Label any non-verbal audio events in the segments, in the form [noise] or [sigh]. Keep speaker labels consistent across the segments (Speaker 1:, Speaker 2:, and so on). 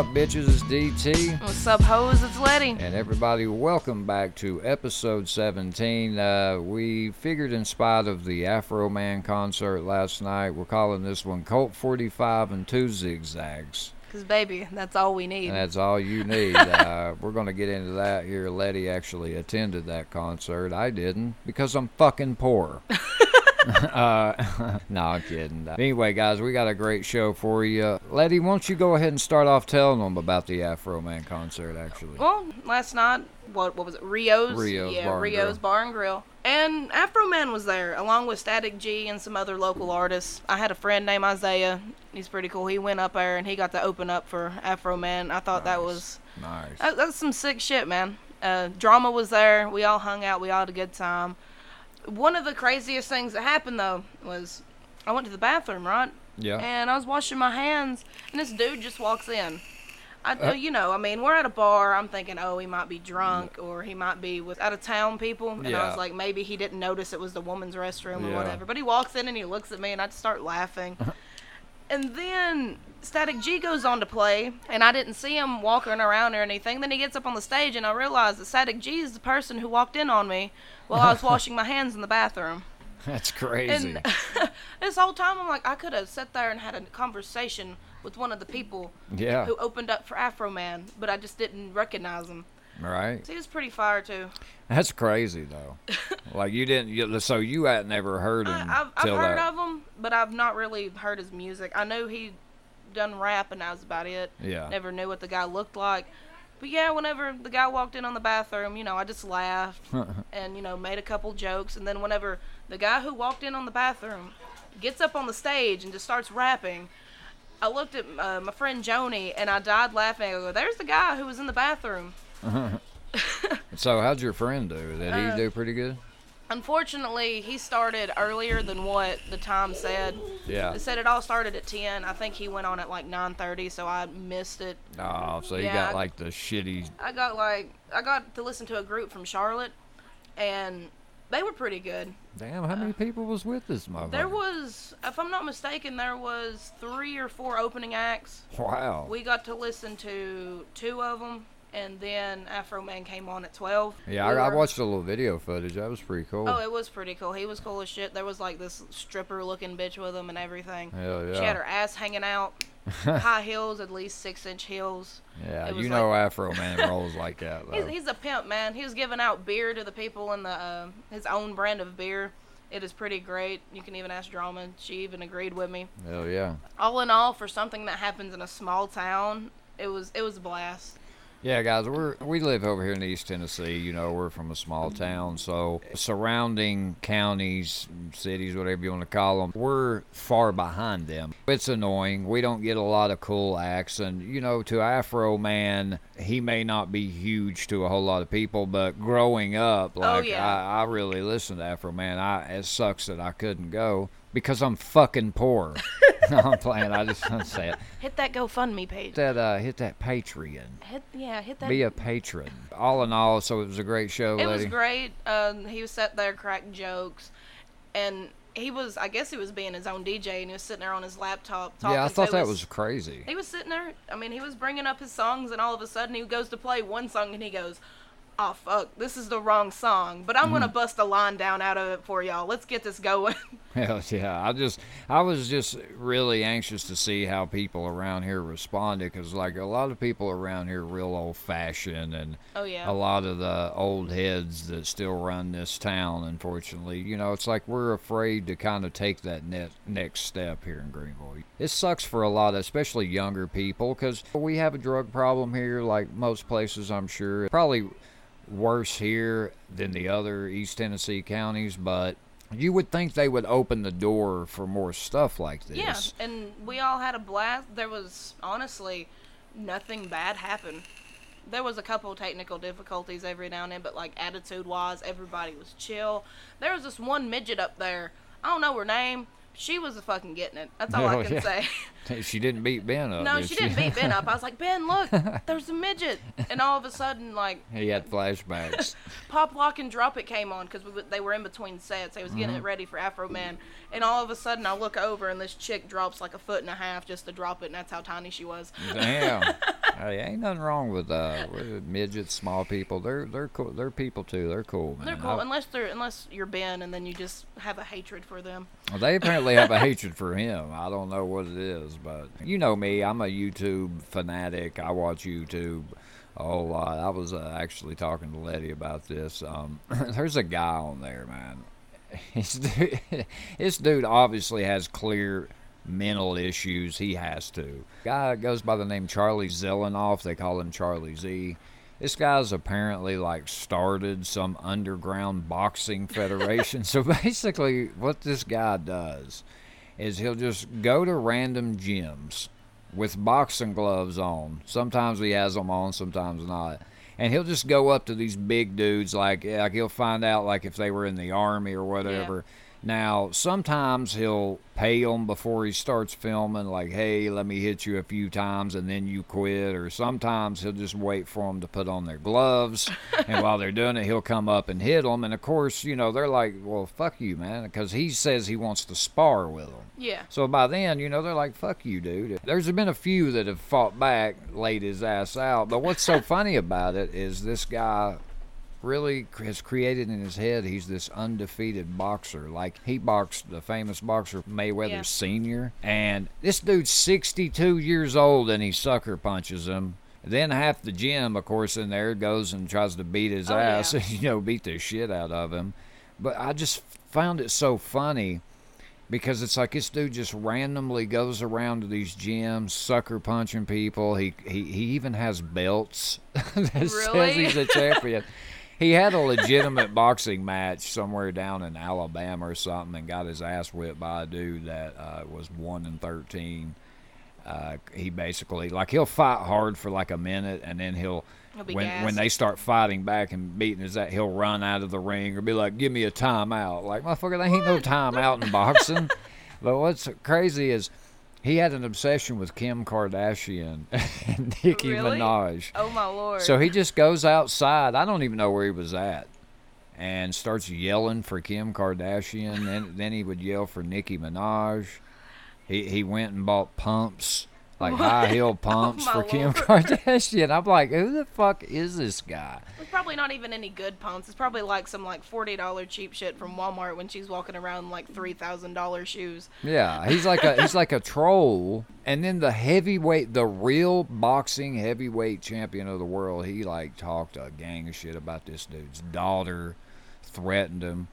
Speaker 1: Up, bitches? It's DT.
Speaker 2: What's up, hoes? It's Letty.
Speaker 1: And everybody, welcome back to episode 17. Uh, we figured, in spite of the Afro Man concert last night, we're calling this one Colt 45 and Two Zigzags.
Speaker 2: Because, baby, that's all we need.
Speaker 1: And that's all you [laughs] need. uh, we're going to get into that here. Letty actually attended that concert. I didn't because I'm fucking poor. [laughs] uh, [laughs] no, I'm kidding. Anyway, guys, we got a great show for you. Letty, won't you go ahead and start off telling them about the Afro Man concert, actually?
Speaker 2: Well, last night, what what was it? Rio's.
Speaker 1: Rio's
Speaker 2: yeah,
Speaker 1: Bar and
Speaker 2: Rio's
Speaker 1: Grill.
Speaker 2: Bar and Grill. And Afro Man was there, along with Static G and some other local artists. I had a friend named Isaiah. He's pretty cool. He went up there and he got to open up for Afro Man. I thought that was
Speaker 1: Nice.
Speaker 2: that, that's some sick shit, man. Uh, drama was there. We all hung out. We all had a good time. One of the craziest things that happened though was I went to the bathroom, right?
Speaker 1: Yeah.
Speaker 2: and I was washing my hands, and this dude just walks in. I,
Speaker 1: Uh.
Speaker 2: you know, I mean, we're at a bar. I'm thinking, oh, he might be drunk, or he might be with out of town people. And I was like, maybe he didn't notice it was the woman's restroom or
Speaker 1: Yeah.
Speaker 2: whatever. But he walks in and he looks at me, and I just start laughing. [laughs] and then Static G goes on to play, and I didn't see him walking around or anything. Then he gets up on the stage, and I realize that Static G is the person who walked in on me while I was washing my hands in the bathroom. [laughs]
Speaker 1: That's crazy.
Speaker 2: And [laughs] this whole time, I'm like, I could have sat there and had a conversation with one of the people
Speaker 1: yeah.
Speaker 2: who opened up for Afro Man, but I just didn't recognize him.
Speaker 1: Right.
Speaker 2: So he was pretty fire too.
Speaker 1: That's crazy though. [laughs] like you didn't. You, so you had never heard him
Speaker 2: I, I've, I've heard
Speaker 1: that.
Speaker 2: of him, but I've not really heard his music. I know he done rap, and that was about it.
Speaker 1: Yeah.
Speaker 2: Never knew what the guy looked like. But yeah, whenever the guy walked in on the bathroom, you know, I just laughed [laughs] and you know made a couple jokes. And then whenever the guy who walked in on the bathroom gets up on the stage and just starts rapping, I looked at uh, my friend Joni and I died laughing. I go, "There's the guy who was in the bathroom." [laughs] [laughs]
Speaker 1: So how'd your friend do? Did he
Speaker 2: Uh,
Speaker 1: do pretty good?
Speaker 2: Unfortunately, he started earlier than what the time said.
Speaker 1: Yeah.
Speaker 2: It said it all started at 10. I think he went on at like 9:30, so I missed it.
Speaker 1: Oh, so you
Speaker 2: Yeah,
Speaker 1: got
Speaker 2: I-
Speaker 1: like the shitty.
Speaker 2: I got like I got to listen to a group from Charlotte, and they were pretty good.
Speaker 1: Damn, how many people was with this?
Speaker 2: Uh, There was, if I'm not mistaken, there was three or four opening acts.
Speaker 1: Wow.
Speaker 2: We got to listen to two of them, and then Afro Man came on at 12.
Speaker 1: yeah, I, I watched a little video footage. That was pretty cool.
Speaker 2: Oh, it was pretty cool. He was cool as shit. There was like this stripper looking bitch with him and everything.
Speaker 1: Hell yeah.
Speaker 2: She had her ass hanging out, [laughs] high heels, at least six inch heels.
Speaker 1: yeah, you know
Speaker 2: like-
Speaker 1: Afro Man rolls like that. [laughs]
Speaker 2: He's, he's a pimp, man. He was giving out beer to the people in the uh, his own brand of beer. It is pretty great. You can even ask Drama. She even agreed with me.
Speaker 1: Hell yeah.
Speaker 2: All in all, for something that happens in a small town, it was it was a blast.
Speaker 1: Yeah, guys, we're we live over here in East Tennessee. You know, we're from a small town, so surrounding counties, cities, whatever you want to call them, we're far behind them. It's annoying. We don't get a lot of cool acts, and you know, to Afro Man, he may not be huge to a whole lot of people, but growing up, oh, like
Speaker 2: yeah.
Speaker 1: I, I really listened to Afro Man. I it sucks that I couldn't go because I'm fucking poor. [laughs] no, I'm playing. I just to say it.
Speaker 2: Hit that GoFundMe page.
Speaker 1: That uh, hit that Patreon.
Speaker 2: Hit yeah, hit that.
Speaker 1: Be a patron. All in all, so it was a great show,
Speaker 2: it
Speaker 1: lady.
Speaker 2: was great. Um, he was sat there cracking jokes, and he was I guess he was being his own DJ, and he was sitting there on his laptop talking.
Speaker 1: Yeah, I thought
Speaker 2: it
Speaker 1: that was crazy.
Speaker 2: He was sitting there. I mean, he was bringing up his songs, and all of a sudden, he goes to play one song, and he goes, "Oh fuck, this is the wrong song." But I'm gonna
Speaker 1: Mm-hmm.
Speaker 2: bust a line down out of it for y'all. Let's get this going. [laughs]
Speaker 1: Hell yeah! I just, I was just really anxious to see how people around here responded because, like, a lot of people around here are real old-fashioned, and
Speaker 2: oh yeah.
Speaker 1: a lot of the old heads that still run this town. Unfortunately, you know, it's like we're afraid to kind of take that net, next step here in Greeneville. It sucks for a lot, of, especially younger people, because we have a drug problem here, like most places, I'm sure. Probably worse here than the other East Tennessee counties, but you would think they would open the door for more stuff like this.
Speaker 2: Yeah, and we all had a blast. There was honestly nothing bad happened. There was a couple technical difficulties every now and then, but like attitude wise, everybody was chill. There was this one midget up there. I don't know her name. She was a fucking getting it. That's all
Speaker 1: Oh,
Speaker 2: I can
Speaker 1: yeah.
Speaker 2: say. [laughs]
Speaker 1: she didn't beat Ben up.
Speaker 2: No,
Speaker 1: did
Speaker 2: she didn't beat Ben up. I was like, Ben, look, [laughs] there's a midget. And all of a sudden, like,
Speaker 1: He had flashbacks. [laughs]
Speaker 2: Pop Lock and Drop It came on because we, they were in between sets. They was getting
Speaker 1: Mm-hmm.
Speaker 2: it ready for Afro Man. And all of a sudden, I look over and this chick drops like a foot and a half just to drop it, and that's how tiny she was.
Speaker 1: Damn. hey, ain't nothing wrong with uh with midgets, small people. They're they're cool. They're people too. They're cool, man.
Speaker 2: They're cool
Speaker 1: I-
Speaker 2: unless they're unless you're Ben and then you just have a hatred for them.
Speaker 1: Well, they apparently have a hatred for him. I don't know what it is, but you know me. I'm a YouTube fanatic. I watch YouTube a whole lot. I was uh, actually talking to Letty about this. Um, [clears throat] there's a guy on there, man. [laughs] Dude, [laughs] this dude obviously has clear mental issues. He has to. Guy goes by the name Charlie Zelenoff. They call him Charlie Z. This guy's apparently like started some underground boxing [laughs] federation. so basically, what this guy does is he'll just go to random gyms with boxing gloves on. Sometimes he has them on, sometimes not. And he'll just go up to these big dudes, like like he'll find out like if they were in the army or whatever. Now, sometimes he'll pay them before he starts filming, like, hey, let me hit you a few times and then you quit. Or sometimes he'll just wait for them to put on their gloves. and while they're doing it, he'll come up and hit them. And of course, you know, they're like, well, fuck you, man, because he says he wants to spar with them.
Speaker 2: Yeah.
Speaker 1: So by then, you know, they're like, fuck you, dude. There's been a few that have fought back, laid his ass out. But what's so funny about it is this guy really has created in his head he's this undefeated boxer. Like he boxed the famous boxer Mayweather
Speaker 2: Yeah.
Speaker 1: Sr. And this dude's 62 years old and he sucker punches him. Then half the gym, of course, in there goes and tries to beat his
Speaker 2: Oh,
Speaker 1: ass,
Speaker 2: yeah. [laughs]
Speaker 1: you know, beat the shit out of him. But I just found it so funny because it's like this dude just randomly goes around to these gyms, sucker punching people. He he, he even has belts [laughs] that says
Speaker 2: Really?
Speaker 1: he's a champion. [laughs] he had a legitimate boxing match somewhere down in Alabama or something, and got his ass whipped by a dude that uh, was one and thirteen. Uh, he basically like he'll fight hard for like a minute, and then he'll.
Speaker 2: He'll be
Speaker 1: when
Speaker 2: gassed.
Speaker 1: when they start fighting back and beating his ass, he'll run out of the ring or be like, "Give me a timeout." Like, motherfucker, there ain't no timeout in boxing. [laughs] But what's crazy is he had an obsession with Kim Kardashian [laughs] and Nicki
Speaker 2: Really?
Speaker 1: Minaj.
Speaker 2: Oh my lord.
Speaker 1: So he just goes outside. I don't even know where he was at. And starts yelling for Kim Kardashian. then then he would yell for Nicki Minaj. He he went and bought pumps, like high heel pumps [laughs]
Speaker 2: Oh,
Speaker 1: for Kim
Speaker 2: Lord.
Speaker 1: Kardashian. I'm like, who the fuck is this guy?
Speaker 2: It's probably not even any good pumps. It's probably like some like forty dollar cheap shit from Walmart when she's walking around in, like three thousand dollar shoes.
Speaker 1: Yeah, he's like a he's like a troll. And then the heavyweight, the real boxing heavyweight champion of the world, he like talked a gang of shit about this dude's daughter, threatened him.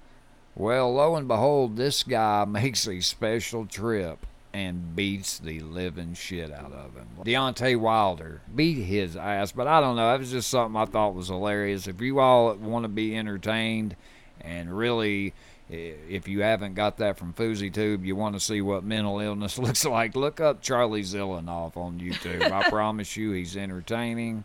Speaker 1: Well, lo and behold, this guy [laughs] makes a special trip and beats the living shit out of him. Deontay Wilder beat his ass, but I don't know. That was just something I thought was hilarious. If you all want to be entertained and really, if you haven't got that from FouseyTube, you want to see what mental illness [laughs] looks like, look up Charlie Zelenoff on YouTube. I [laughs] promise you he's entertaining.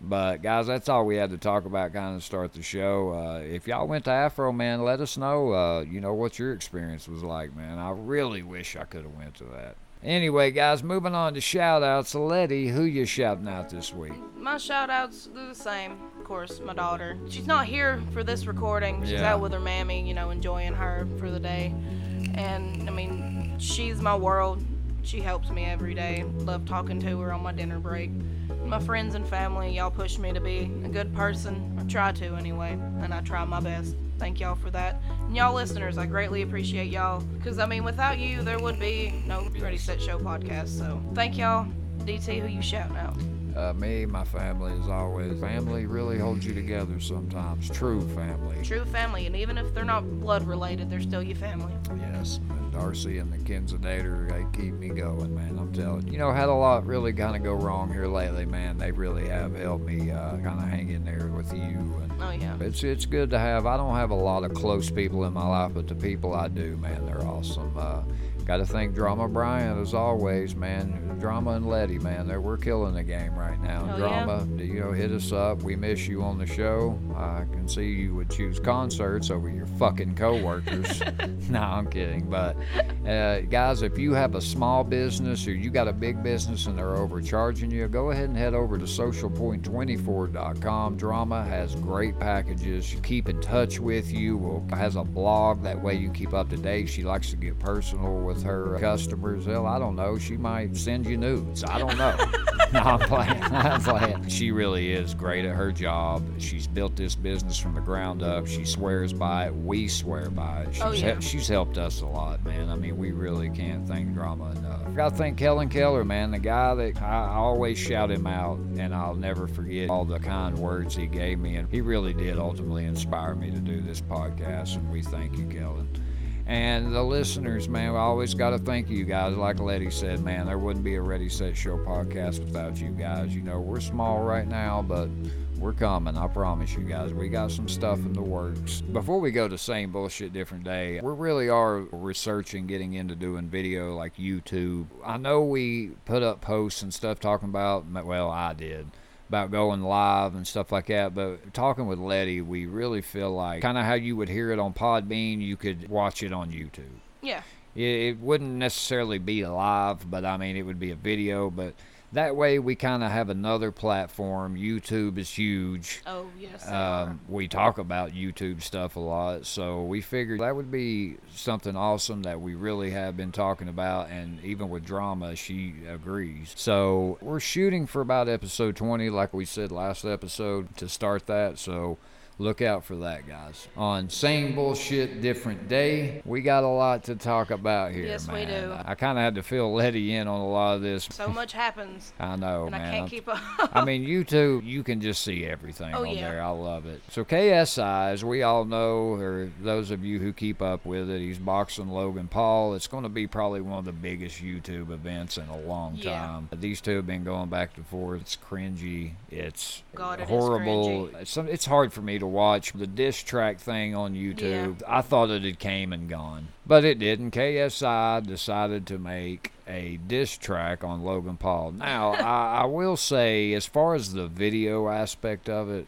Speaker 1: But guys, that's all we had to talk about. Kind of start the show. Uh, if y'all went to Afro, man, let us know. Uh, you know what your experience was like, man. I really wish I could have went to that. Anyway, guys, moving on to shout outs. Letty, who you shouting out this week?
Speaker 2: My shout outs do the same. Of course, my daughter. She's not here for this recording. She's
Speaker 1: Yeah.
Speaker 2: out with her mammy, you know, enjoying her for the day. And I mean, she's my world. She helps me every day. Love talking to her on my dinner break. My friends and family, y'all push me to be a good person. I try to anyway, and I try my best. Thank y'all for that. And y'all listeners, I greatly appreciate y'all. Because, I mean, without you, there would be no Ready Set Show podcast. So, thank y'all. DT, who you shouting out?
Speaker 1: Uh, me, my family, is always. Family really holds you together sometimes. True family.
Speaker 2: True family, and even if they're not blood related, they're still your family.
Speaker 1: Yes, and Darcy and the Kinsedator, they keep me going, man. I'm telling you. You know, had a lot really kind of go wrong here lately, man. They really have helped me uh, kind of hang in there with you. And
Speaker 2: Oh yeah.
Speaker 1: it's it's good to have. I don't have a lot of close people in my life, but the people I do, man, they're awesome. Uh, Got to thank Drama Brian as always, man. Drama and Letty, man, they're, we're killing the game right now.
Speaker 2: Oh, yeah?
Speaker 1: You know, hit us up. We miss you on the show. I can see you would choose concerts over your fucking coworkers. [laughs] [laughs] no, I'm kidding. But uh, guys, if you have a small business or you got a big business and they're overcharging you, go ahead and head over to socialpoint24.com. Drama has great packages. She keep in touch with you. Will has a blog that way you keep up to date. She likes to get personal with her uh, customers. Hell, I don't know. She might send you nudes. I don't know. [laughs] no, I'm playing. [laughs] I'm playing. She really is great at her job. She's built this business from the ground up. She swears by it. We swear by it. She's,
Speaker 2: Oh, yeah.
Speaker 1: hel- she's helped us a lot, man. I mean, we really can't thank Drama enough. I gotta thank Kellen Keller, man, the guy that I, I always shout him out, and I'll never forget all the kind words he gave me. And he really did ultimately inspire me to do this podcast, and we thank you, Kellen. And the listeners, man, I always got to thank you guys. Like Letty said, man, there wouldn't be a Ready Set Show podcast without you guys. You know, we're small right now, but we're coming. I promise you guys. We got some stuff in the works. Before we go to same bullshit, different day, we really are researching getting into doing video like YouTube. I know we put up posts and stuff talking about, well, I did about going live and stuff like that. But talking with Letty, we really feel like kind of how you would hear it on Podbean, you could watch it on YouTube.
Speaker 2: Yeah.
Speaker 1: It, it wouldn't necessarily be live, but I mean, it would be a video. But that way, we kind of have another platform. YouTube is huge.
Speaker 2: Oh yes.
Speaker 1: Um, we talk about YouTube stuff a lot, so we figured that would be something awesome that we really have been talking about. And even with drama, she agrees. So we're shooting for about episode 20, like we said last episode, to start that. So look out for that, guys. On same bullshit, different day, we got a lot to talk about here.
Speaker 2: Yes, we do.
Speaker 1: I kind of had to fill Letty in on a lot of this.
Speaker 2: so much happens, [laughs]
Speaker 1: I know,
Speaker 2: and
Speaker 1: man.
Speaker 2: I can't keep up.
Speaker 1: I mean, [laughs] YouTube, you can just see everything
Speaker 2: Oh,
Speaker 1: on
Speaker 2: yeah.
Speaker 1: there. I love it. So KSI, as we all know, or those of you who keep up with it, he's boxing Logan Paul. It's going to be probably one of the biggest YouTube events in a long
Speaker 2: Yeah.
Speaker 1: time. These two have been going back and forth. It's cringy. It's
Speaker 2: God, it is
Speaker 1: horrible.
Speaker 2: cringy.
Speaker 1: It's, it's hard for me to watch the diss track thing on YouTube. I thought it had came and gone, but it didn't. KSI decided to make a diss track on Logan Paul. Now, [laughs] I, I will say, as far as the video aspect of it,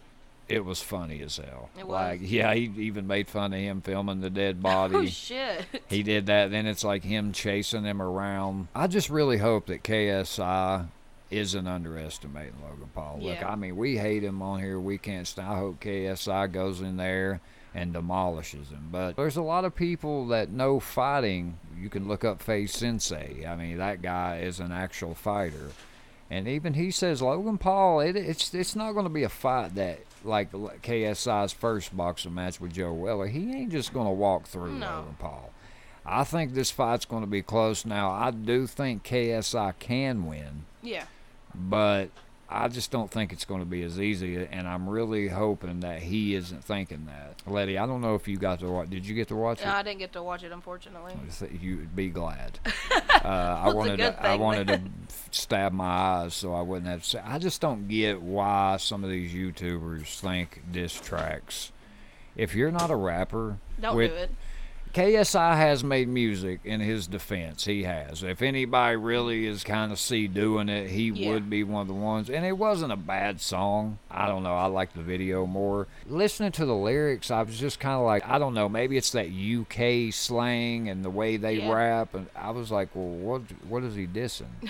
Speaker 1: it was funny as hell.
Speaker 2: It was.
Speaker 1: Like, yeah, he even made fun of him filming the dead [laughs] oh, body.
Speaker 2: oh shit.
Speaker 1: He did that. Then it's like him chasing him around. I just really hope that KSI isn't underestimating Logan Paul. Look,
Speaker 2: Yeah.
Speaker 1: I mean, we hate him on here. We can't stand. I hope KSI goes in there and demolishes him. But there's a lot of people that know fighting. You can look up FaZe Sensei. I mean, that guy is an actual fighter. And even he says Logan Paul, it, it's it's not going to be a fight that like KSI's first boxing match with Joe Weller. He ain't just going to walk through
Speaker 2: No.
Speaker 1: Logan Paul. I think this fight's going to be close. Now, I do think KSI can win,
Speaker 2: Yeah.
Speaker 1: But I just don't think it's going to be as easy. And I'm really hoping that he isn't thinking that. Letty, I don't know if you got to watch. Did you get to watch
Speaker 2: No,
Speaker 1: it?
Speaker 2: I didn't get to watch it, unfortunately.
Speaker 1: You'd be glad. [laughs] Uh, I
Speaker 2: Well, it's a
Speaker 1: wanted to, I wanted to [laughs] stab my eyes so I wouldn't have to say. I just don't get why some of these YouTubers think diss tracks. If you're not a rapper,
Speaker 2: Don't
Speaker 1: with,
Speaker 2: do it.
Speaker 1: KSI has made music in his defense. He has. If anybody really is kind of see doing it, he
Speaker 2: Yeah.
Speaker 1: would be one of the ones. And it wasn't a bad song. I don't know. I like the video more. Listening to the lyrics, I was just kind of like, I don't know. Maybe it's that UK slang and the way they
Speaker 2: Yeah.
Speaker 1: rap. And I was like, well, what what is he dissing? [laughs]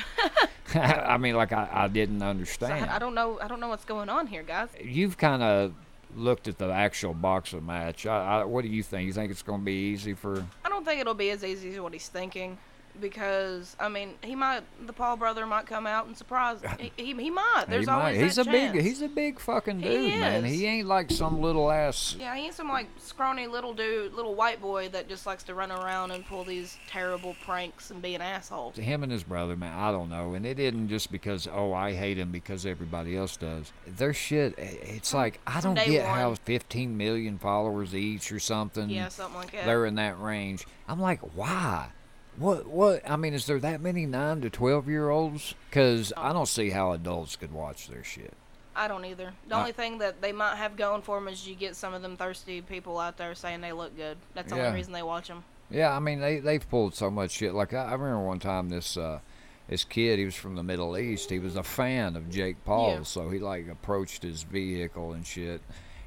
Speaker 1: [laughs] I mean, like I, I didn't
Speaker 2: So I,
Speaker 1: understand.
Speaker 2: I don't know. I don't know what's going on here, guys.
Speaker 1: You've kind of looked at the actual boxing match. I, I, what do you think? You think it's going to be easy for?
Speaker 2: I don't think it'll be as easy as what he's thinking, because I mean, he might. The Paul brother might come out and surprise. He, [laughs] he, he might. There's
Speaker 1: he might.
Speaker 2: always
Speaker 1: He's
Speaker 2: that
Speaker 1: a
Speaker 2: chance.
Speaker 1: big. He's a big fucking
Speaker 2: He
Speaker 1: dude, man. He ain't like some little ass.
Speaker 2: Yeah, he ain't some like scrawny little dude, little white boy that just likes to run around and pull these terrible pranks and be an asshole.
Speaker 1: To him and his brother, man. I don't know. And it isn't just because oh I hate him because everybody else does. Their shit. It's like I don't
Speaker 2: day
Speaker 1: get how 15 million followers each or something.
Speaker 2: Yeah, something like that.
Speaker 1: They're in that range. I'm like, why? What? What? I mean, is there that many nine to 12 year olds? Because I don't see how adults could watch their shit.
Speaker 2: I don't either. The
Speaker 1: I-
Speaker 2: only thing that they might have going for them is you get some of them thirsty people out there saying they look good. That's the
Speaker 1: Yeah.
Speaker 2: only reason they watch them.
Speaker 1: Yeah, I mean they they've pulled so much shit. Like I, I remember one time this uh, this kid, he was from the Middle East. He was a fan of Jake Paul,
Speaker 2: Yeah.
Speaker 1: so he like approached his vehicle and shit,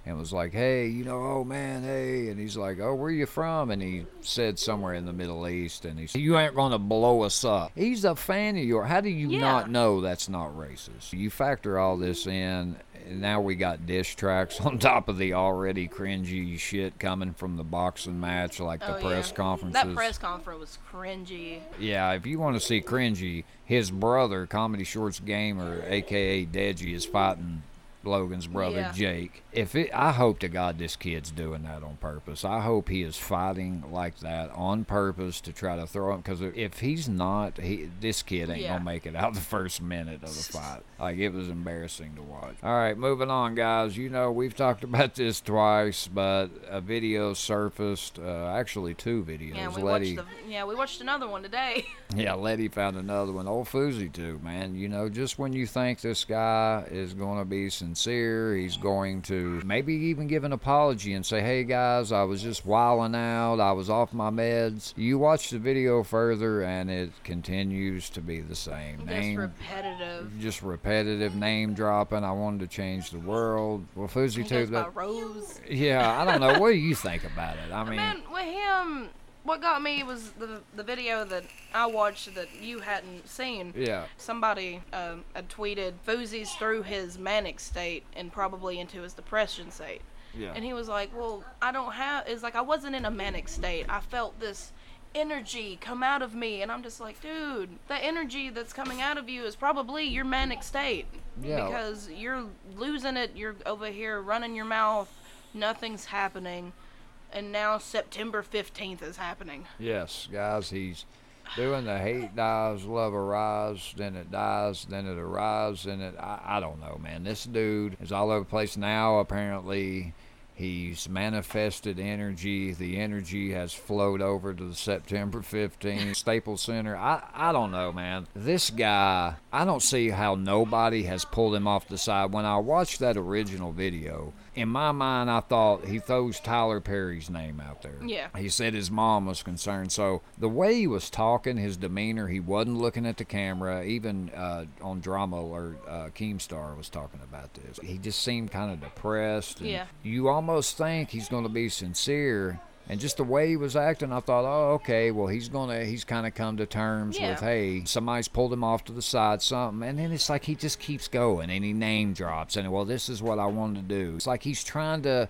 Speaker 1: and was like, "Hey, you know, oh man, hey," and he's like, "Oh, where you from?" And he said somewhere in the Middle East, and he said, "You ain't gonna blow us up." He's a fan of yours. How do you
Speaker 2: Yeah.
Speaker 1: not know that's not racist? You factor all this in. And now we got dish tracks [laughs] on top of the already cringy shit coming from the boxing match, like the
Speaker 2: Oh,
Speaker 1: press
Speaker 2: yeah.
Speaker 1: conferences.
Speaker 2: That press conference was cringy.
Speaker 1: Yeah, if you want to see cringy, his brother, Comedy Shorts Gamer, aka Deji, is fighting Logan's brother
Speaker 2: Yeah.
Speaker 1: Jake. If it, I hope to God this kid's doing that on purpose. I hope he is fighting like that on purpose to try to throw him. Because if he's not, he this kid ain't
Speaker 2: Yeah.
Speaker 1: gonna make it out the first minute of the [laughs] fight. Like it was embarrassing to watch. All right, moving on, guys. You know we've talked about [laughs] this twice, but a video surfaced. Uh, actually, two videos.
Speaker 2: Yeah, we
Speaker 1: Letty-
Speaker 2: watched the, yeah, we watched another one today. [laughs]
Speaker 1: yeah, Letty found another one. Old FouseyTube, man. You know, just when you think this guy is going to be sincere, he's going to maybe even give an apology and say, "Hey guys, I was just wilding out. I was off my meds." You watch the video further, and it continues to be the same.
Speaker 2: Just
Speaker 1: Name,
Speaker 2: repetitive.
Speaker 1: just repetitive name dropping. I wanted to change the world. Well,
Speaker 2: FouseyTube.
Speaker 1: That,
Speaker 2: Rose.
Speaker 1: yeah, I don't know. What do you think about it? I mean,
Speaker 2: Man, with him, what got me was the the video that I watched that you hadn't seen.
Speaker 1: yeah.
Speaker 2: Somebody um, had tweeted Fousey's through his manic state and probably into his depression state.
Speaker 1: Yeah.
Speaker 2: And he was like, "Well, I don't have." It's like I wasn't in a manic state. I felt this energy come out of me, and I'm just like, dude, the energy that's coming out of you is probably your manic state.
Speaker 1: Yeah.
Speaker 2: Because you're losing it. You're over here running your mouth. Nothing's happening. And now September 15th is happening.
Speaker 1: Yes, guys, he's doing the hate dies, love arise, then it dies, then it arrives, and it. I, I don't know, man. This dude is all over the place now. Apparently, he's manifested energy. The energy has flowed over to the September 15th [laughs] Staples Center. I, I don't know, man. This guy, I don't see how nobody has pulled him off the side. When I watched that original video, in my mind, I thought he throws Tyler Perry's name out there.
Speaker 2: Yeah.
Speaker 1: He said his mom was concerned. So the way he was talking, his demeanor, he wasn't looking at the camera. Even uh, on Drama Alert, uh, Keemstar was talking about this. He just seemed kind of depressed.
Speaker 2: Yeah.
Speaker 1: You almost think he's going to be sincere. And just the way he was acting, I thought, oh, okay, well, he's gonna, he's kind of come to terms
Speaker 2: Yeah.
Speaker 1: with, hey, somebody's pulled him off to the side, something, and then it's like he just keeps going, and he name drops, and well, this is what I wanted to do. It's like he's trying to,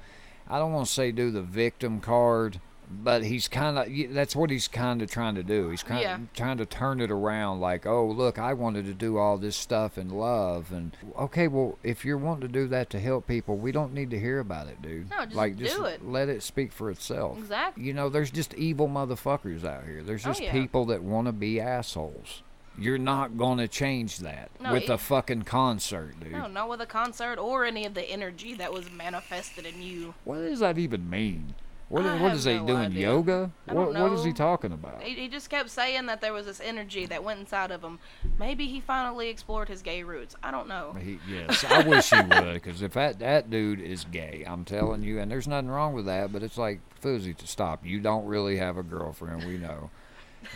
Speaker 1: I don't want to say do the victim card, but he's kind of, that's what he's kind of trying to do. He's kind
Speaker 2: Yeah.
Speaker 1: trying to turn it around, like, oh, look, I wanted to do all this stuff in love, and okay, well, if you're wanting to do that to help people, we don't need to hear about it, dude.
Speaker 2: No, just
Speaker 1: like, just
Speaker 2: do it.
Speaker 1: let it speak for itself.
Speaker 2: Exactly.
Speaker 1: You know, there's just evil motherfuckers out here. There's
Speaker 2: Oh,
Speaker 1: just
Speaker 2: yeah.
Speaker 1: people that want to be assholes. You're not going to change that
Speaker 2: No,
Speaker 1: with
Speaker 2: it-
Speaker 1: a fucking concert, dude.
Speaker 2: No, not with a concert or any of the energy that was manifested in you.
Speaker 1: What does that even mean? What,
Speaker 2: I
Speaker 1: what is he doing?
Speaker 2: idea.
Speaker 1: Yoga? What, what is he talking about?
Speaker 2: He, he just kept saying that there was this energy that went inside of him. Maybe he finally explored his gay roots. I don't know.
Speaker 1: He, yes, I wish he would, because if that, that dude is gay, I'm telling you, and there's nothing wrong with that, but it's like, Fousey, to stop. You don't really have a girlfriend, we know.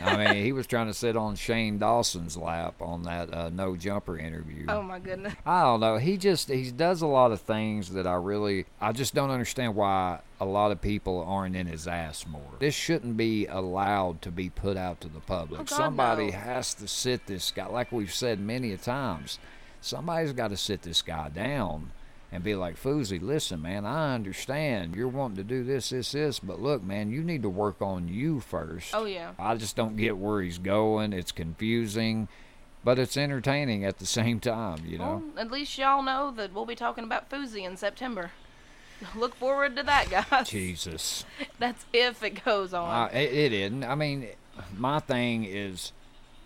Speaker 1: I mean, he was trying to sit on Shane Dawson's lap on that uh, no jumper interview.
Speaker 2: Oh my goodness.
Speaker 1: I don't know. He just he does a lot of things that I really I just don't understand why a lot of people aren't in his ass more. This shouldn't be allowed to be put out to the public.
Speaker 2: Oh, God,
Speaker 1: Somebody
Speaker 2: no.
Speaker 1: has to sit this guy like we've said many a times. Somebody's got to sit this guy down and be like, Fousey, listen, man, I understand you're wanting to do this, this, this, but look, man, you need to work on you first.
Speaker 2: Oh yeah.
Speaker 1: I just don't get where he's going. It's confusing, but it's entertaining at the [laughs] same time, you know.
Speaker 2: Well, at least y'all know that we'll be talking about Fousey in September. [laughs] Look forward to that, guys.
Speaker 1: Jesus. [laughs]
Speaker 2: That's if it goes on.
Speaker 1: Uh, it, it isn't. I mean, my thing is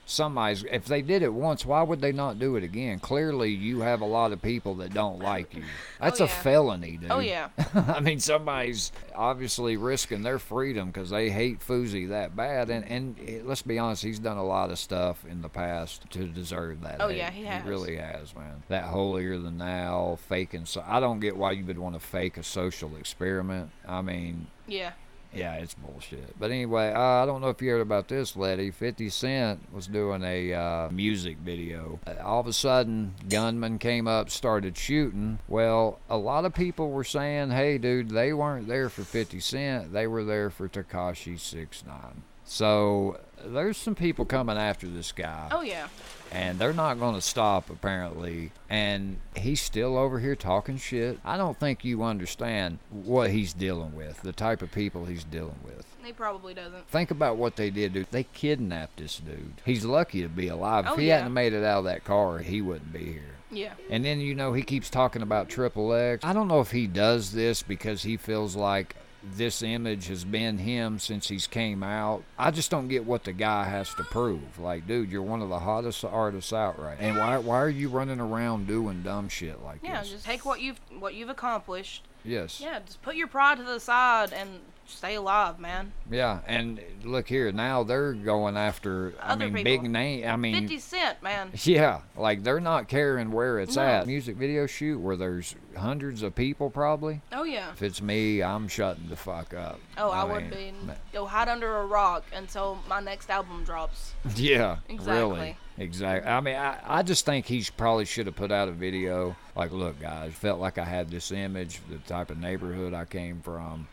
Speaker 1: somebody's, if they did it once, why would they not do it again? Clearly, you have a lot of people that don't like you. [laughs] That's a
Speaker 2: yeah.
Speaker 1: felony, dude.
Speaker 2: oh yeah. [laughs]
Speaker 1: I mean, somebody's obviously risking their freedom because they hate Fousey that bad. And, and eh, let's be honest, he's done a lot of stuff in the past to deserve that.
Speaker 2: Oh,
Speaker 1: hate.
Speaker 2: yeah, he has.
Speaker 1: he really has, man. That holier than thou, faking. So I don't get why you would want to fake a social experiment. I mean,
Speaker 2: Yeah.
Speaker 1: Yeah, it's bullshit. But anyway, uh, I don't know if you heard about this, Letty. 50 Cent was doing a uh, music video. Uh, all of a sudden, gunmen came up, started shooting. Well, a lot of people were saying, hey, dude, they weren't there for 50 Cent. They were there for Tekashi 69. So there's some people coming after this guy
Speaker 2: Oh yeah.
Speaker 1: And they're not going to stop apparently. And he's still over here talking shit. I don't think you understand what he's dealing with the type of people he's dealing with.
Speaker 2: He probably doesn't.
Speaker 1: think about what they did dude. They kidnapped this dude. He's lucky to be alive.
Speaker 2: Oh,
Speaker 1: if he
Speaker 2: yeah.
Speaker 1: hadn't made it out of that car he wouldn't be here.
Speaker 2: Yeah.
Speaker 1: and then you know he keeps talking about triple x. I don't know if he does this because he feels like this image has been him since he's came out. I just don't get what the guy has to prove. Like, dude, you're one of the hottest artists out right. And why why are you running around doing dumb shit like
Speaker 2: Yeah.
Speaker 1: this?
Speaker 2: Yeah, just take what you've what you've accomplished.
Speaker 1: yes.
Speaker 2: Yeah. Just put your pride to the side and stay alive, man.
Speaker 1: Yeah, and look here, now they're going after I
Speaker 2: Other
Speaker 1: mean big name I mean
Speaker 2: 50 Cent, man. [laughs]
Speaker 1: Yeah, like they're not caring where it's
Speaker 2: No.
Speaker 1: at. Music video shoot where there's hundreds of people probably.
Speaker 2: Oh yeah.
Speaker 1: If it's me, I'm shutting the fuck up.
Speaker 2: Oh, I, would
Speaker 1: mean,
Speaker 2: be. Go hide under a rock until my next album drops. [laughs]
Speaker 1: Yeah,
Speaker 2: Exactly.
Speaker 1: really. Exactly. I mean, I, I just think he probably should have put out a video like, look, guys, felt like I had this image, the type of neighborhood I came from.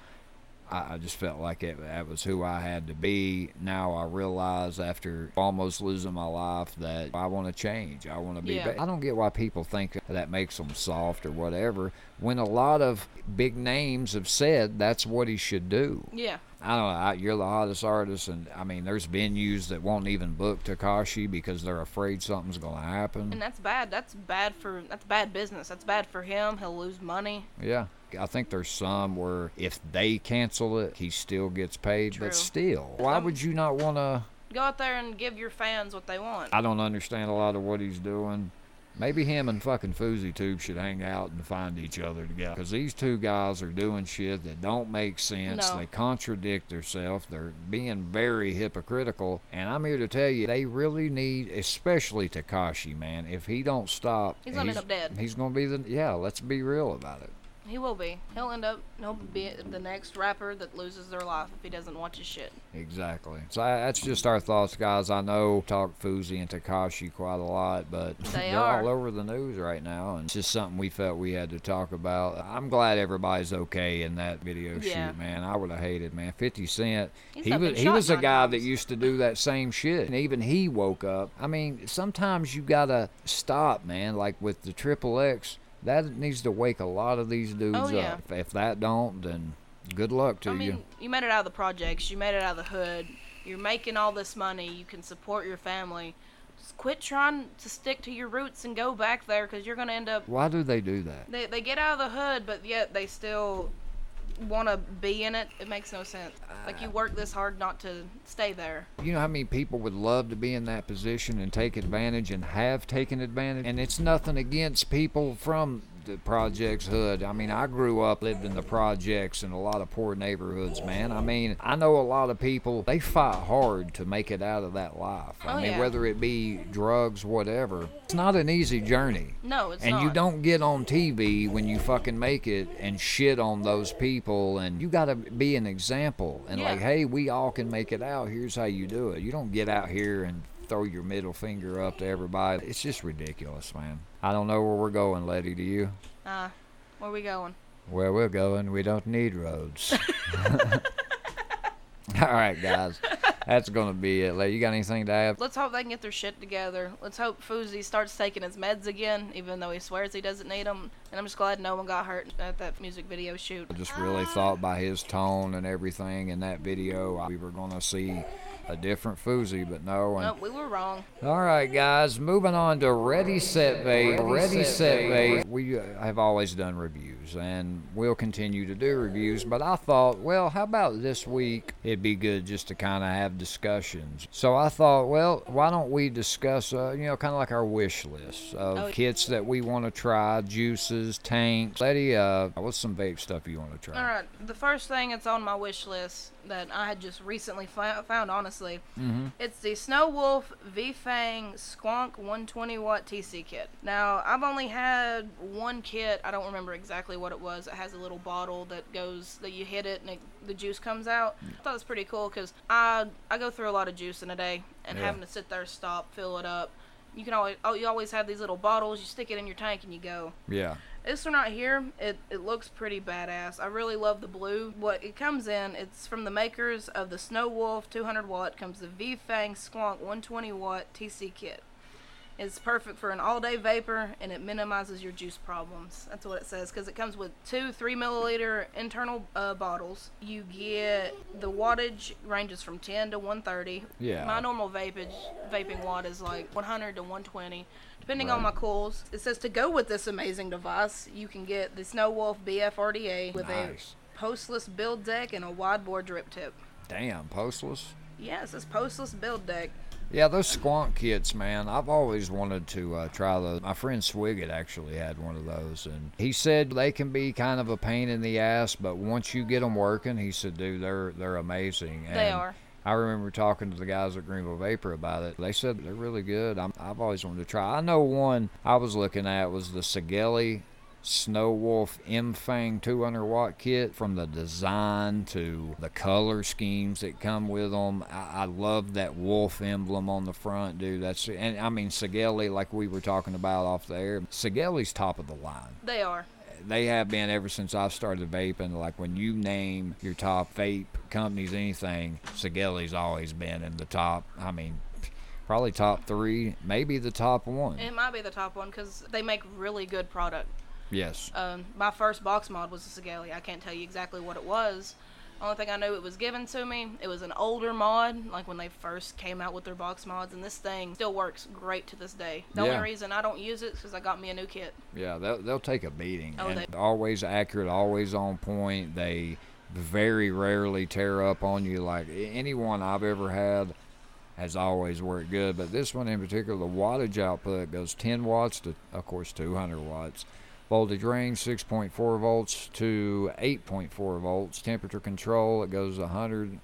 Speaker 1: I, I just felt like it, that was who I had to be. Now I realize after almost losing my life that I want to change. I want to be.
Speaker 2: Yeah.
Speaker 1: better. I don't get why people think that makes them soft or whatever. When a lot of big names have said that's what he should do.
Speaker 2: Yeah.
Speaker 1: I don't know. I, you're the hottest artist, and I mean, there's venues that won't even book Tekashi because they're afraid something's gonna happen.
Speaker 2: And that's bad. That's bad for that's bad business. That's bad for him. He'll lose money.
Speaker 1: Yeah, I think there's some where if they cancel it, he still gets paid.
Speaker 2: True.
Speaker 1: But still, why would you not want to?
Speaker 2: Go out there and give your fans what they want.
Speaker 1: I don't understand a lot of what he's doing. Maybe him and fucking Fousey Tube should hang out and find each other together. Because these two guys are doing shit that don't make sense.
Speaker 2: No.
Speaker 1: They contradict themselves. They're being very hypocritical. And I'm here to tell you, they really need, especially Tekashi, man. If he don't stop,
Speaker 2: He's gonna end up dead.
Speaker 1: He's gonna be the yeah. Let's be real about it.
Speaker 2: He will be. He'll end up. He'll be the next rapper that loses their life if he doesn't watch his shit.
Speaker 1: Exactly. So that's just our thoughts, guys. I know talk Fousey and Tekashi quite a lot, but
Speaker 2: They [laughs]
Speaker 1: are all over the news right now, and it's just something we felt we had to talk about. I'm glad everybody's okay in that video
Speaker 2: Yeah.
Speaker 1: shoot, man. I would have hated, man. 50 Cent.
Speaker 2: He's
Speaker 1: he was he was a guy that used to do that same shit, and even he woke up. I mean, sometimes you gotta stop, man. Like with the Triple X, that needs to wake a lot of these dudes
Speaker 2: Oh, yeah.
Speaker 1: up. If, that don't, then good luck to
Speaker 2: I
Speaker 1: you.
Speaker 2: mean, you made it out of the projects. You made it out of the hood. You're making all this money. You can support your family. Just quit trying to stick to your roots and go back there because you're gonna end up.
Speaker 1: Why do they do that?
Speaker 2: They they get out of the hood, but yet they still want to be in it. It makes no sense. Like you uh, work this hard not to stay there.
Speaker 1: You know how many people would love to be in that position and take advantage and have taken advantage? And it's nothing against people from the projects hood. I mean, I grew up, lived in the projects in a lot of poor neighborhoods, man. I mean, I know a lot of people, they fight hard to make it out of that life. I
Speaker 2: Oh,
Speaker 1: mean,
Speaker 2: yeah.
Speaker 1: whether it be drugs, whatever. It's not an easy journey.
Speaker 2: No, it's
Speaker 1: and
Speaker 2: not.
Speaker 1: And you don't get on TV when you fucking make it and shit on those people. And you got to be an example. And
Speaker 2: Yeah.
Speaker 1: like, hey, we all can make it out. Here's how you do it. You don't get out here and throw your middle finger up to everybody. It's just ridiculous, man. I don't know where we're going, Letty. Do you?
Speaker 2: Uh, where we going?
Speaker 1: Where we're going, we don't need roads. [laughs] [laughs] all right, guys. That's going to be it. Letty, you got anything to add?
Speaker 2: Let's hope they can get their shit together. Let's hope Fousey starts taking his meds again, even though he swears he doesn't need them. And I'm just glad no one got hurt at that music video shoot.
Speaker 1: I just really thought by his tone and everything in that video, we were going to see a different Fousey, but no. And
Speaker 2: No, we were wrong.
Speaker 1: All right, guys, moving on to Ready Set Bait. Ready Set Bait. We uh, have always done reviews, and we'll continue to do reviews. But I thought, well, how about this week? It'd be good just to kind of have discussions. So I thought, well, why don't we discuss, uh, you know, kind of like our wish list of
Speaker 2: Oh.
Speaker 1: kits that we want to try, juices tanks. Letty, uh, what's some vape stuff you want to try?
Speaker 2: All right, the first thing that's on my wish list that I had just recently found, honestly,
Speaker 1: Mm-hmm.
Speaker 2: it's the Snow Wolf V Fang Squonk 120 watt TC kit. Now, I've only had one kit. I don't remember exactly what it was. It has a little bottle that goes that you hit it and it, the juice comes out. I thought it was pretty cool because I I go through a lot of juice in a day and
Speaker 1: Yeah.
Speaker 2: having to sit there, stop, fill it up. You can always oh you always have these little bottles. You stick it in your tank and you go.
Speaker 1: Yeah.
Speaker 2: This one right here, it, it looks pretty badass. I really love the blue. What it comes in, it's from the makers of the Snow Wolf 200 watt, comes the V Fang Squonk 120 watt TC kit. It's perfect for an all day vapor and it minimizes your juice problems. That's what it says because it comes with two 3 milliliter internal uh, bottles. You get the wattage ranges from 10 to 130.
Speaker 1: Yeah.
Speaker 2: My normal vapage, vaping watt is like 100 to 120 depending on my calls. It says to go with this amazing device, you can get the Snow Wolf BFRDA with
Speaker 1: Nice.
Speaker 2: a postless build deck and a wide bore drip tip.
Speaker 1: Damn, postless.
Speaker 2: Yeah, it says postless build deck.
Speaker 1: Yeah, those squonk kits, man. I've always wanted to uh, try those. My friend Swiggett actually had one of those, and he said they can be kind of a pain in the ass, but once you get them working, he said, dude, they're they're amazing.
Speaker 2: They are.
Speaker 1: I remember talking to the guys at Greeneville Vapor about it. They said they're really good. I'm, I've always wanted to try. I know one I was looking at was the Sigelei Snow Wolf M Fang 200 watt kit. From the design to the color schemes that come with them, I, I love that wolf emblem on the front, dude. That's and I mean Sigelei, like we were talking about off the air. Sigelei's top of the line
Speaker 2: They are.
Speaker 1: They have been ever since I've started vaping. Like when you name your top vape companies, anything, Sigelei's always been in the top. I mean, probably top three, maybe the top one.
Speaker 2: It might be the top one because they make really good product.
Speaker 1: Yes.
Speaker 2: Um, my first box mod was a Sigelei. I can't tell you exactly what it was. Only thing I knew it was given to me. It was an older mod, like when they first came out with their box mods, and this thing still works great to this day. The
Speaker 1: Yeah.
Speaker 2: only reason I don't use it is because I got me a new kit.
Speaker 1: Yeah, they'll, they'll take a beating.
Speaker 2: Oh,
Speaker 1: and
Speaker 2: they-
Speaker 1: always accurate, always on point. They very rarely tear up on you. Like anyone I've ever had has always worked good. But this one in particular, the wattage output goes 10 watts to, of course, 200 watts. Voltage range 6.4 volts to 8.4 volts. Temperature control it goes 100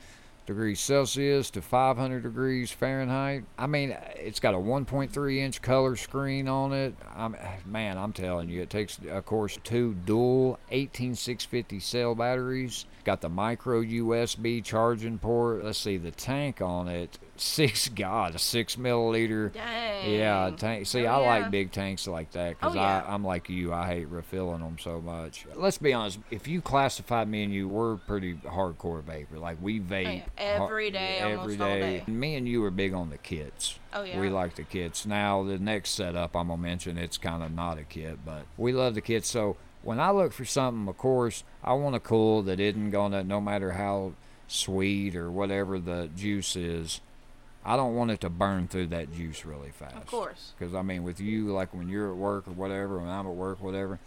Speaker 1: degrees Celsius to 500 degrees Fahrenheit. I mean, it's got a 1.3 inch color screen on it. I'm, man, I'm telling you, it takes, of course, two dual 18650 cell batteries. Got the micro USB charging port. Let's see, the tank on it, six, [laughs] God, a six milliliter.
Speaker 2: Dang.
Speaker 1: Yeah, tank. See,
Speaker 2: Oh,
Speaker 1: I
Speaker 2: yeah.
Speaker 1: like big tanks like that because
Speaker 2: Oh, yeah.
Speaker 1: I'm like you. I hate refilling them so much. Let's be honest. If you classified me and you, we're pretty hardcore vapor. Like we oh, vape
Speaker 2: Oh, yeah. Every day,
Speaker 1: every
Speaker 2: all
Speaker 1: day.
Speaker 2: day.
Speaker 1: Me and you are big on the kits.
Speaker 2: Oh, yeah.
Speaker 1: We like the kits. Now the next setup I'm gonna mention, it's kind of not a kit, but we love the kits. So when I look for something, of course, I want a cool that isn't gonna, no matter how sweet or whatever the juice is, I don't want it to burn through that juice really fast.
Speaker 2: Of course.
Speaker 1: Because I mean, with you, like when you're at work or whatever, when I'm at work, whatever,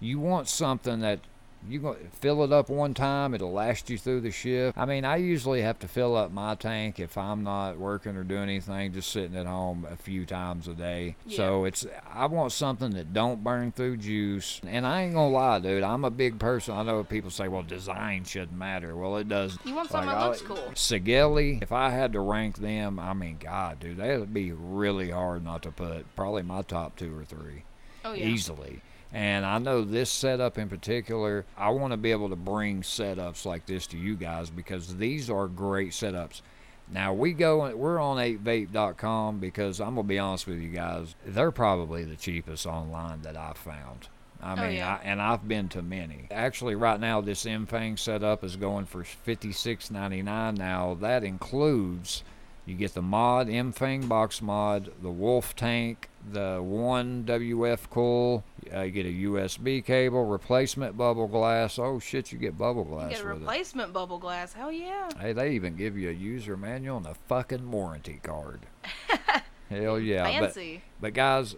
Speaker 1: you want something that you go fill it up one time, it'll last you through the shift. I mean, I usually have to fill up my tank if I'm not working or doing anything, just sitting at home a few times a day. So it's I want something that don't burn through juice. And I ain't gonna lie, dude, I'm a big person. I know people say, well, design shouldn't matter. Well, it does.
Speaker 2: You want something that
Speaker 1: oh,
Speaker 2: looks cool.
Speaker 1: Sigelei, if I had to rank them, I mean, God, dude, that would be really hard not to put probably my top two or three
Speaker 2: Oh yeah.
Speaker 1: easily. And I know this setup in particular, I want to be able to bring setups like this to you guys because these are great setups. Now we go, we're on 8vape.com because I'm gonna be honest with you guys, they're probably the cheapest online that I've found. I
Speaker 2: Oh,
Speaker 1: mean,
Speaker 2: yeah.
Speaker 1: I, and I've been to many. Actually, right now this MFang setup is going for $56.99. Now that includes you get the mod M Fang box mod, the Wolf tank, the one WF coil. Uh, you get a USB cable, replacement bubble glass. Oh shit, you get bubble glass.
Speaker 2: You get a
Speaker 1: with it.
Speaker 2: replacement bubble glass. Hell yeah.
Speaker 1: Hey, they even give you a user manual and a fucking warranty card. [laughs] Hell yeah! But,
Speaker 2: Fancy.
Speaker 1: but guys,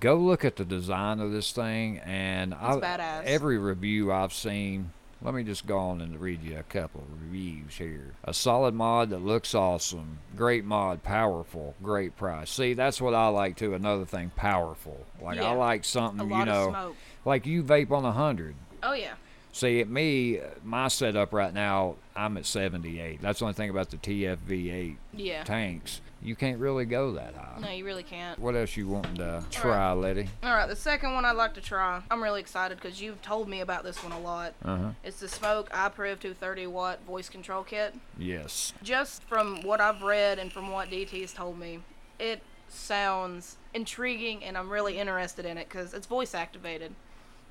Speaker 1: go look at the design of this thing, and I,
Speaker 2: badass.
Speaker 1: every review I've seen, Let me just go on and read you a couple of reviews here. A solid mod that looks awesome. Great mod, powerful, great price. See, that's what I like too. Another thing, powerful. Like
Speaker 2: Yeah.
Speaker 1: I like something, you know, like you vape on a hundred.
Speaker 2: Oh yeah.
Speaker 1: See, at me, my setup right now, I'm at 78. That's the only thing about the TFV8
Speaker 2: Yeah.
Speaker 1: tanks. You can't really go that high.
Speaker 2: No, you really can't.
Speaker 1: What else you wanting to try, Letty?
Speaker 2: All right, the second one I'd like to try. I'm really excited because you've told me about this one a lot.
Speaker 1: Uh huh.
Speaker 2: It's the SMOK iPriv 230 watt voice control kit.
Speaker 1: Yes.
Speaker 2: Just from what I've read and from what DT has told me, it sounds intriguing and I'm really interested in it because it's voice activated.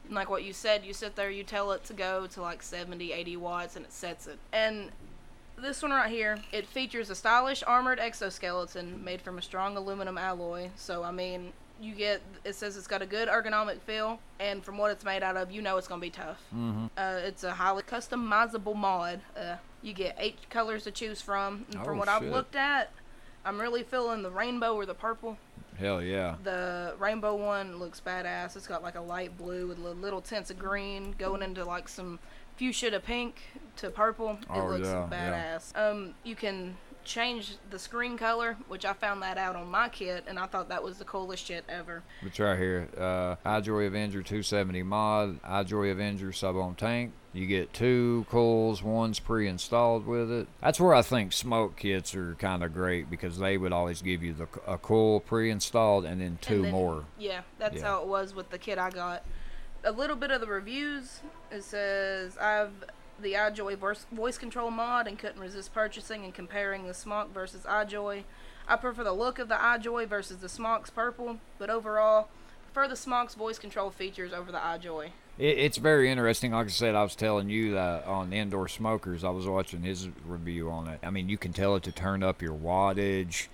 Speaker 2: And like what you said, you sit there, you tell it to go to like 70, 80 watts, and it sets it. And this one right here, it features a stylish armored exoskeleton made from a strong aluminum alloy. So, I mean, you get, it says it's got a good ergonomic feel, and from what it's made out of, you know it's going to be tough.
Speaker 1: Mm-hmm.
Speaker 2: Uh, it's a highly customizable mod. Uh, you get eight colors to choose from. And from
Speaker 1: Oh,
Speaker 2: what I've looked at, I'm really feeling the rainbow or the purple.
Speaker 1: Hell yeah.
Speaker 2: The rainbow one looks badass. It's got like a light blue with li- little tints of green going into like some fuchsia to pink to purple. It
Speaker 1: Oh,
Speaker 2: looks
Speaker 1: yeah, yeah.
Speaker 2: badass. Um, you can change the screen color, which I found that out on my kit, and I thought that was the coolest shit ever.
Speaker 1: It's right here. Uh, iJoy Avenger 270 mod, iJoy Avenger sub ohm tank. You get two coils, one's pre-installed with it. That's where I think SMOK kits are kind of great because they would always give you the a coil pre-installed and then two
Speaker 2: And then-
Speaker 1: more.
Speaker 2: Yeah, that's
Speaker 1: Yeah.
Speaker 2: how it was with the kit I got. A little bit of the reviews. It says I've the iJoy voice, control mod and couldn't resist purchasing and comparing the SMOK versus iJoy. I prefer the look of the iJoy versus the SMOK's purple, but overall prefer the SMOK's voice control features over the iJoy.
Speaker 1: It, it's very interesting. Like I said, I was telling you that on Indoor Smokers, I was watching his review on it. I mean, you can tell it to turn up your wattage.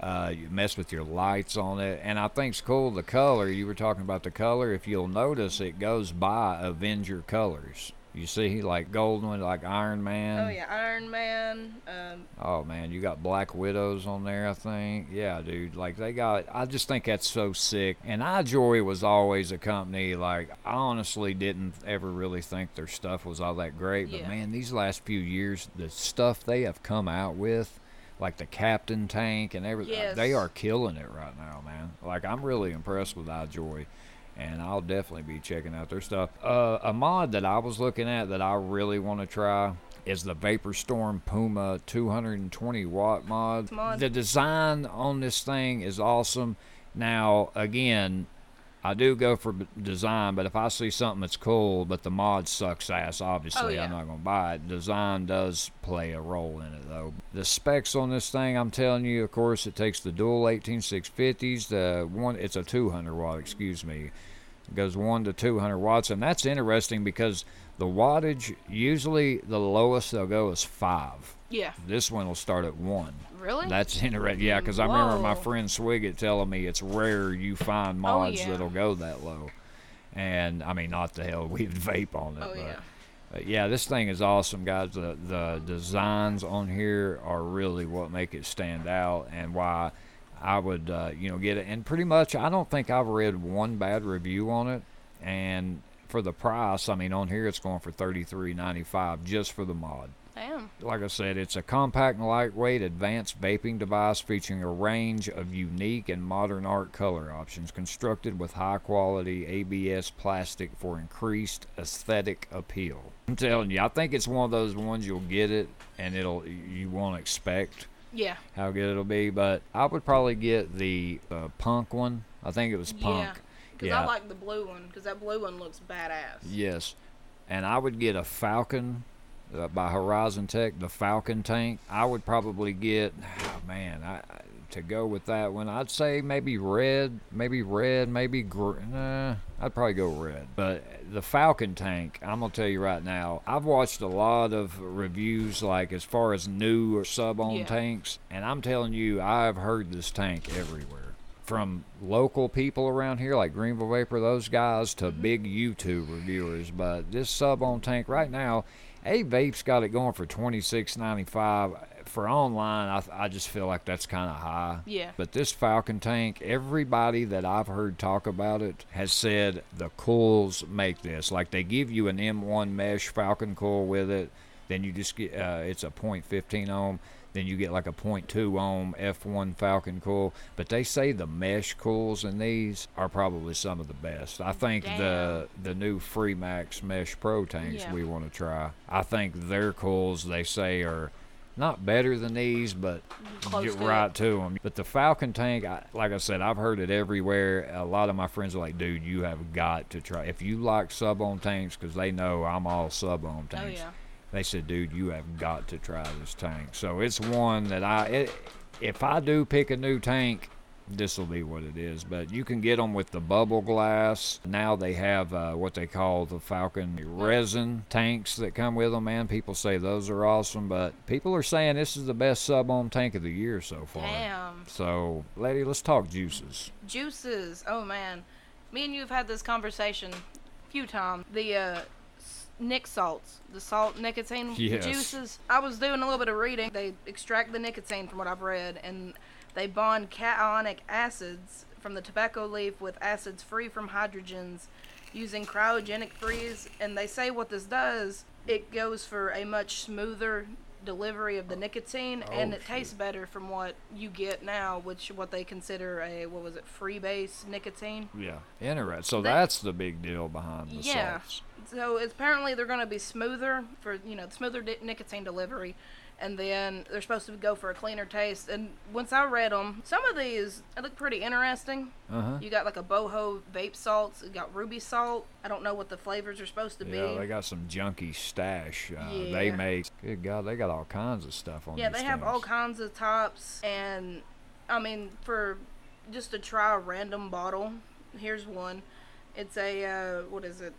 Speaker 1: Uh, you mess with your lights on it, and I think's cool the color. You were talking about the color. If you'll notice, it goes by Avenger colors. You see, like golden one, like Iron Man.
Speaker 2: Oh yeah, Iron Man. Um,
Speaker 1: Oh man, you got Black Widows on there, I think. Yeah, dude. Like they got I just think that's so sick. And iJoy was always a company like I honestly didn't ever really think their stuff was all that great, but
Speaker 2: Yeah.
Speaker 1: man, these last few years the stuff they have come out with like the Captain Tank and everything,
Speaker 2: Yes.
Speaker 1: they are killing it right now, man. Like I'm really impressed with iJoy and I'll definitely be checking out their stuff. Uh, a mod that I was looking at that I really want to try is the Vapor Storm Puma 220 watt mod.
Speaker 2: Mod.
Speaker 1: The design on this thing is awesome. Now, again, I do go for design, but if I see something that's cool, but the mod sucks ass, obviously
Speaker 2: Oh, yeah.
Speaker 1: I'm not gonna buy it. Design does play a role in it though. The specs on this thing, I'm telling you, of course, it takes the dual 18650s. The one, it's a 200 watt, excuse me. It goes one to 200 watts, and that's interesting because the wattage usually the lowest they'll go is five.
Speaker 2: yeah.
Speaker 1: This one will start at one.
Speaker 2: Really?
Speaker 1: That's [laughs] interesting. Yeah, because I remember my friend Swigget telling me it's rare you find mods
Speaker 2: yeah.
Speaker 1: that'll go that low. And I mean, not the hell [laughs] we'd vape on it.
Speaker 2: oh
Speaker 1: but,
Speaker 2: yeah.
Speaker 1: but yeah, this thing is awesome, guys. The the designs on here are really what make it stand out, and why I would uh, you know get it. And pretty much, I don't think I've read one bad review on it. And for the price, I mean, on here it's going for thirty three ninety five just for the mod
Speaker 2: Damn.
Speaker 1: like I said, it's a compact and lightweight advanced vaping device featuring a range of unique and modern art color options constructed with high quality ABS plastic for increased aesthetic appeal. I'm telling you, I think it's one of those ones you'll get it and it'll you won't expect
Speaker 2: Yeah.
Speaker 1: how good it'll be, but I would probably get the uh, punk one. I think it was punk.
Speaker 2: Yeah. Because
Speaker 1: Yeah.
Speaker 2: I like the blue one. Because that blue one looks badass.
Speaker 1: Yes, and I would get a Falcon uh, by Horizon Tech, the Falcon tank. I would probably get, oh man, I, to go with that one. I'd say maybe red, maybe red, maybe green. nah, I'd probably go red. But the Falcon tank, I'm gonna tell you right now, I've watched a lot of reviews, like as far as new or sub-ohm
Speaker 2: Yeah.
Speaker 1: tanks, and I'm telling you, I've heard this tank everywhere from local people around here like Greeneville Vapor, those guys, to big YouTube reviewers. But this sub ohm tank right now, A Vape's got it going for twenty six ninety five for online, I, I just feel like that's kind of high.
Speaker 2: Yeah.
Speaker 1: But this Falcon tank, everybody that I've heard talk about it has said the coils make this. Like they give you an M1 mesh Falcon coil with it, then you just get uh, it's a .15 ohm. Then you get like a .2 ohm F1 Falcon coil. But they say the mesh coils in these are probably some of the best. I think the the new Freemax Mesh Pro tanks
Speaker 2: Yeah.
Speaker 1: we want to try. I think their coils they say are not better than these, but mm-hmm.
Speaker 2: Close
Speaker 1: get
Speaker 2: to
Speaker 1: right to them. But the Falcon tank, I, like I said, I've heard it everywhere. A lot of my friends are like, "Dude, you have got to try. If you like sub ohm tanks, because they know I'm all sub ohm
Speaker 2: Oh
Speaker 1: tanks.
Speaker 2: yeah.
Speaker 1: They said, "Dude, you have got to try this tank." So it's one that I, it, if I do pick a new tank, this will be what it is. But you can get them with the bubble glass. Now they have uh, what they call the Falcon resin tanks that come with them. and people say those are awesome, but people are saying this is the best sub ohm tank of the year so far.
Speaker 2: Damn.
Speaker 1: So, lady, let's talk juices.
Speaker 2: Juices. Oh man, me and you have had this conversation a few times. The uh, Nic salts, the salt nicotine
Speaker 1: Yes.
Speaker 2: juices. I was doing a little bit of reading. They extract the nicotine from what I've read, and they bond cationic acids from the tobacco leaf with acids free from hydrogens using cryogenic freeze. And they say what this does, it goes for a much smoother delivery of the nicotine oh, and
Speaker 1: Oh,
Speaker 2: it tastes better from what you get now which what they consider a what was it free base nicotine
Speaker 1: Yeah. Interesting. So
Speaker 2: They-
Speaker 1: that's the big deal behind the
Speaker 2: Yeah.
Speaker 1: salts.
Speaker 2: So it's, apparently they're going to be smoother for you know smoother di- nicotine delivery and then they're supposed to go for a cleaner taste and once i read them some of these they look pretty interesting
Speaker 1: Uh huh.
Speaker 2: you got like a boho vape salts you got ruby salt i don't know what the flavors are supposed to
Speaker 1: Yeah,
Speaker 2: be
Speaker 1: they got some junky stash. Uh, They make. Good God, they got all kinds of stuff on.
Speaker 2: Yeah, they have all kinds of tops, and I mean, for just to try a random bottle, here's one. It's a uh, what is it,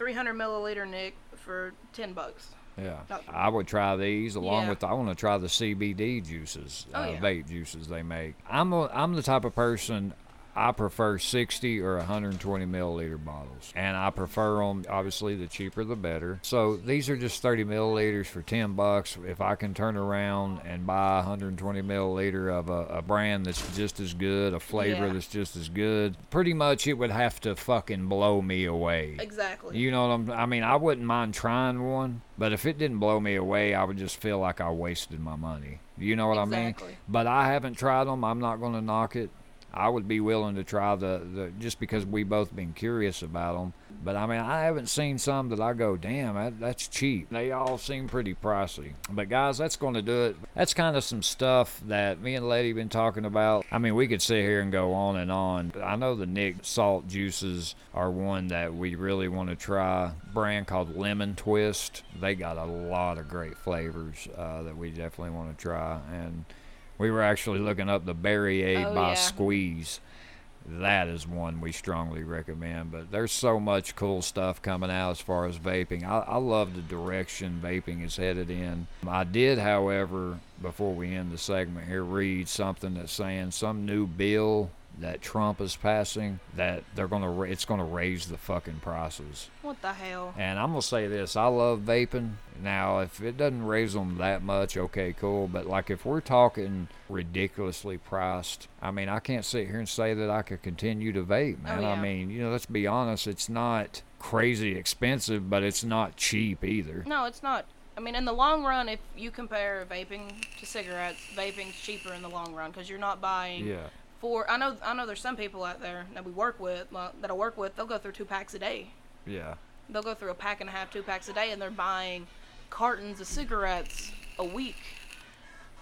Speaker 2: 300 milliliter nic for 10 bucks.
Speaker 1: Yeah, I would try these along
Speaker 2: Yeah.
Speaker 1: with. I want to try the CBD juices,
Speaker 2: Oh,
Speaker 1: uh,
Speaker 2: yeah.
Speaker 1: vape juices they make. I'm a, I'm the type of person. I prefer 60 or 120 milliliter bottles, and I prefer them. Obviously, the cheaper the better. So these are just 30 milliliters for 10 bucks. If I can turn around and buy 120 milliliter of a, a brand that's just as good, a flavor
Speaker 2: Yeah.
Speaker 1: that's just as good, pretty much it would have to fucking blow me away.
Speaker 2: Exactly.
Speaker 1: You know what I'm I mean, I wouldn't mind trying one, but if it didn't blow me away, I would just feel like I wasted my money. You know what I mean?
Speaker 2: Exactly.
Speaker 1: But I haven't tried them. I'm not going to knock it. I would be willing to try the, the just because we both been curious about them. But I mean, I haven't seen some that I go, damn, that, that's cheap. They all seem pretty pricey. But guys, that's going to do it. That's kind of some stuff that me and Lady been talking about. I mean, we could sit here and go on and on. I know the nic salt juices are one that we really want to try. Brand called Lemon Twist. They got a lot of great flavors uh, that we definitely want to try. And we were actually looking up the Berry Aid
Speaker 2: Oh,
Speaker 1: by
Speaker 2: yeah.
Speaker 1: Squeeze. That is one we strongly recommend. But there's so much cool stuff coming out as far as vaping. I, I love the direction vaping is headed in. I did, however, before we end the segment here, read something that's saying some new bill that Trump is passing that they're gonna it's gonna raise the fucking prices.
Speaker 2: what the hell?
Speaker 1: And I'm gonna say this: I love vaping. Now, if it doesn't raise them that much, okay, cool. But like, if we're talking ridiculously priced, I mean, I can't sit here and say that I could continue to vape, man.
Speaker 2: Oh, yeah.
Speaker 1: I mean, you know, let's be honest: it's not crazy expensive, but it's not cheap either.
Speaker 2: No, it's not. I mean, in the long run, if you compare vaping to cigarettes, vaping's cheaper in the long run because you're not buying
Speaker 1: Yeah.
Speaker 2: Four. I know, I know. There's some people out there that we work with, uh, that I work with. They'll go through two packs a day.
Speaker 1: Yeah.
Speaker 2: They'll go through a pack and a half, two packs a day, and they're buying cartons of cigarettes a week.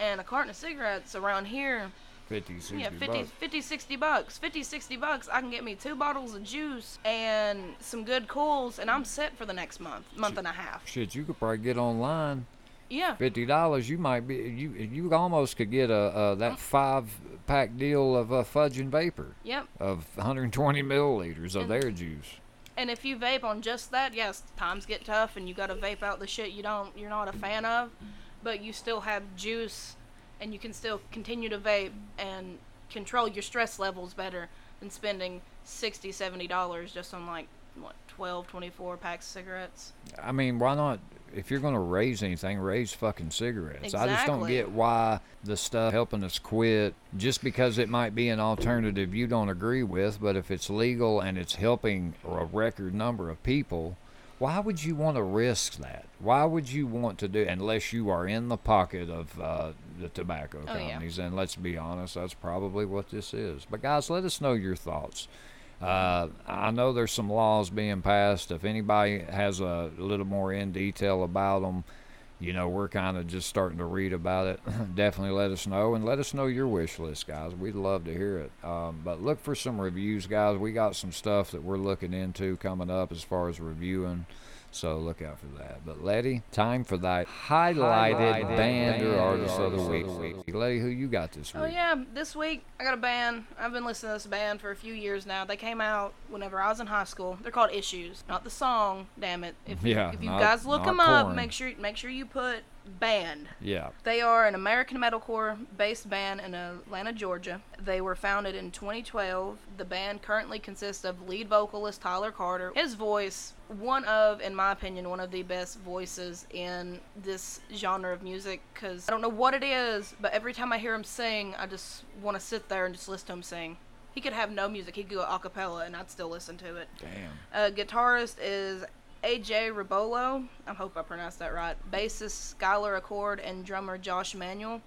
Speaker 2: And a carton of cigarettes around here,
Speaker 1: 50, 60
Speaker 2: yeah, 50,
Speaker 1: bucks.
Speaker 2: 50, 60 bucks. 50, 60 bucks, I can get me two bottles of juice and some good cools, and I'm set for the next month, month and a half.
Speaker 1: Shit, you could probably get online
Speaker 2: Yeah.
Speaker 1: fifty dollars. You might be you you almost could get a, a
Speaker 2: Mm.
Speaker 1: that five pack deal of uh, fudge and vapor
Speaker 2: Yep.
Speaker 1: of 120 milliliters of
Speaker 2: And-
Speaker 1: their juice.
Speaker 2: And if you vape on just that, yes, times get tough and you got to vape out the shit you don't you're not a fan of, but you still have juice and you can still continue to vape and control your stress levels better than spending 60 70 dollars just on like what 12 24 packs of cigarettes
Speaker 1: I mean, why not? If you're going to raise anything, raise fucking cigarettes. I just don't get why the stuff helping us quit just because it might be an alternative you don't agree with, but if it's legal and it's helping a record number of people, why would you want to risk that? Why would you want to do unless you are in the pocket of uh, the tobacco
Speaker 2: Oh, yeah.
Speaker 1: companies? And let's be honest, that's probably what this is. But guys, let us know your thoughts. Uh, I know there's some laws being passed. If anybody has a little more in detail about them, you know, we're kind of just starting to read about it. [laughs] Definitely let us know and let us know your wish list, guys. We'd love to hear it. Um, but look for some reviews, guys. We got some stuff that we're looking into coming up as far as reviewing. So look out for that. But Letty, time for that highlighted,
Speaker 3: Highlighted
Speaker 1: band or
Speaker 3: band
Speaker 1: artist of the week.
Speaker 3: of the week.
Speaker 1: Letty, who you got this oh, week?
Speaker 2: Oh yeah, this week I got a band. I've been listening to this band for a few years now. They came out whenever I was in high school. They're called Issues, not the song. Damn it! If,
Speaker 1: Yeah,
Speaker 2: if you
Speaker 1: not-
Speaker 2: guys look
Speaker 1: not
Speaker 2: them up, make sure make sure you put band.
Speaker 1: Yeah.
Speaker 2: They are an American metalcore based band in Atlanta, Georgia. They were founded in 2012. The band currently consists of lead vocalist Tyler Carter. His voice, one of, in my opinion, one of the best voices in this genre of music because I don't know what it is, but every time I hear him sing, I just want to sit there and just listen to him sing. He could have no music, he could go a cappella, and I'd still listen to it.
Speaker 1: Damn.
Speaker 2: Uh, guitarist is AJ Rebollo. I hope I pronounced that right. Bassist Skyler Acord and drummer Josh Manuel.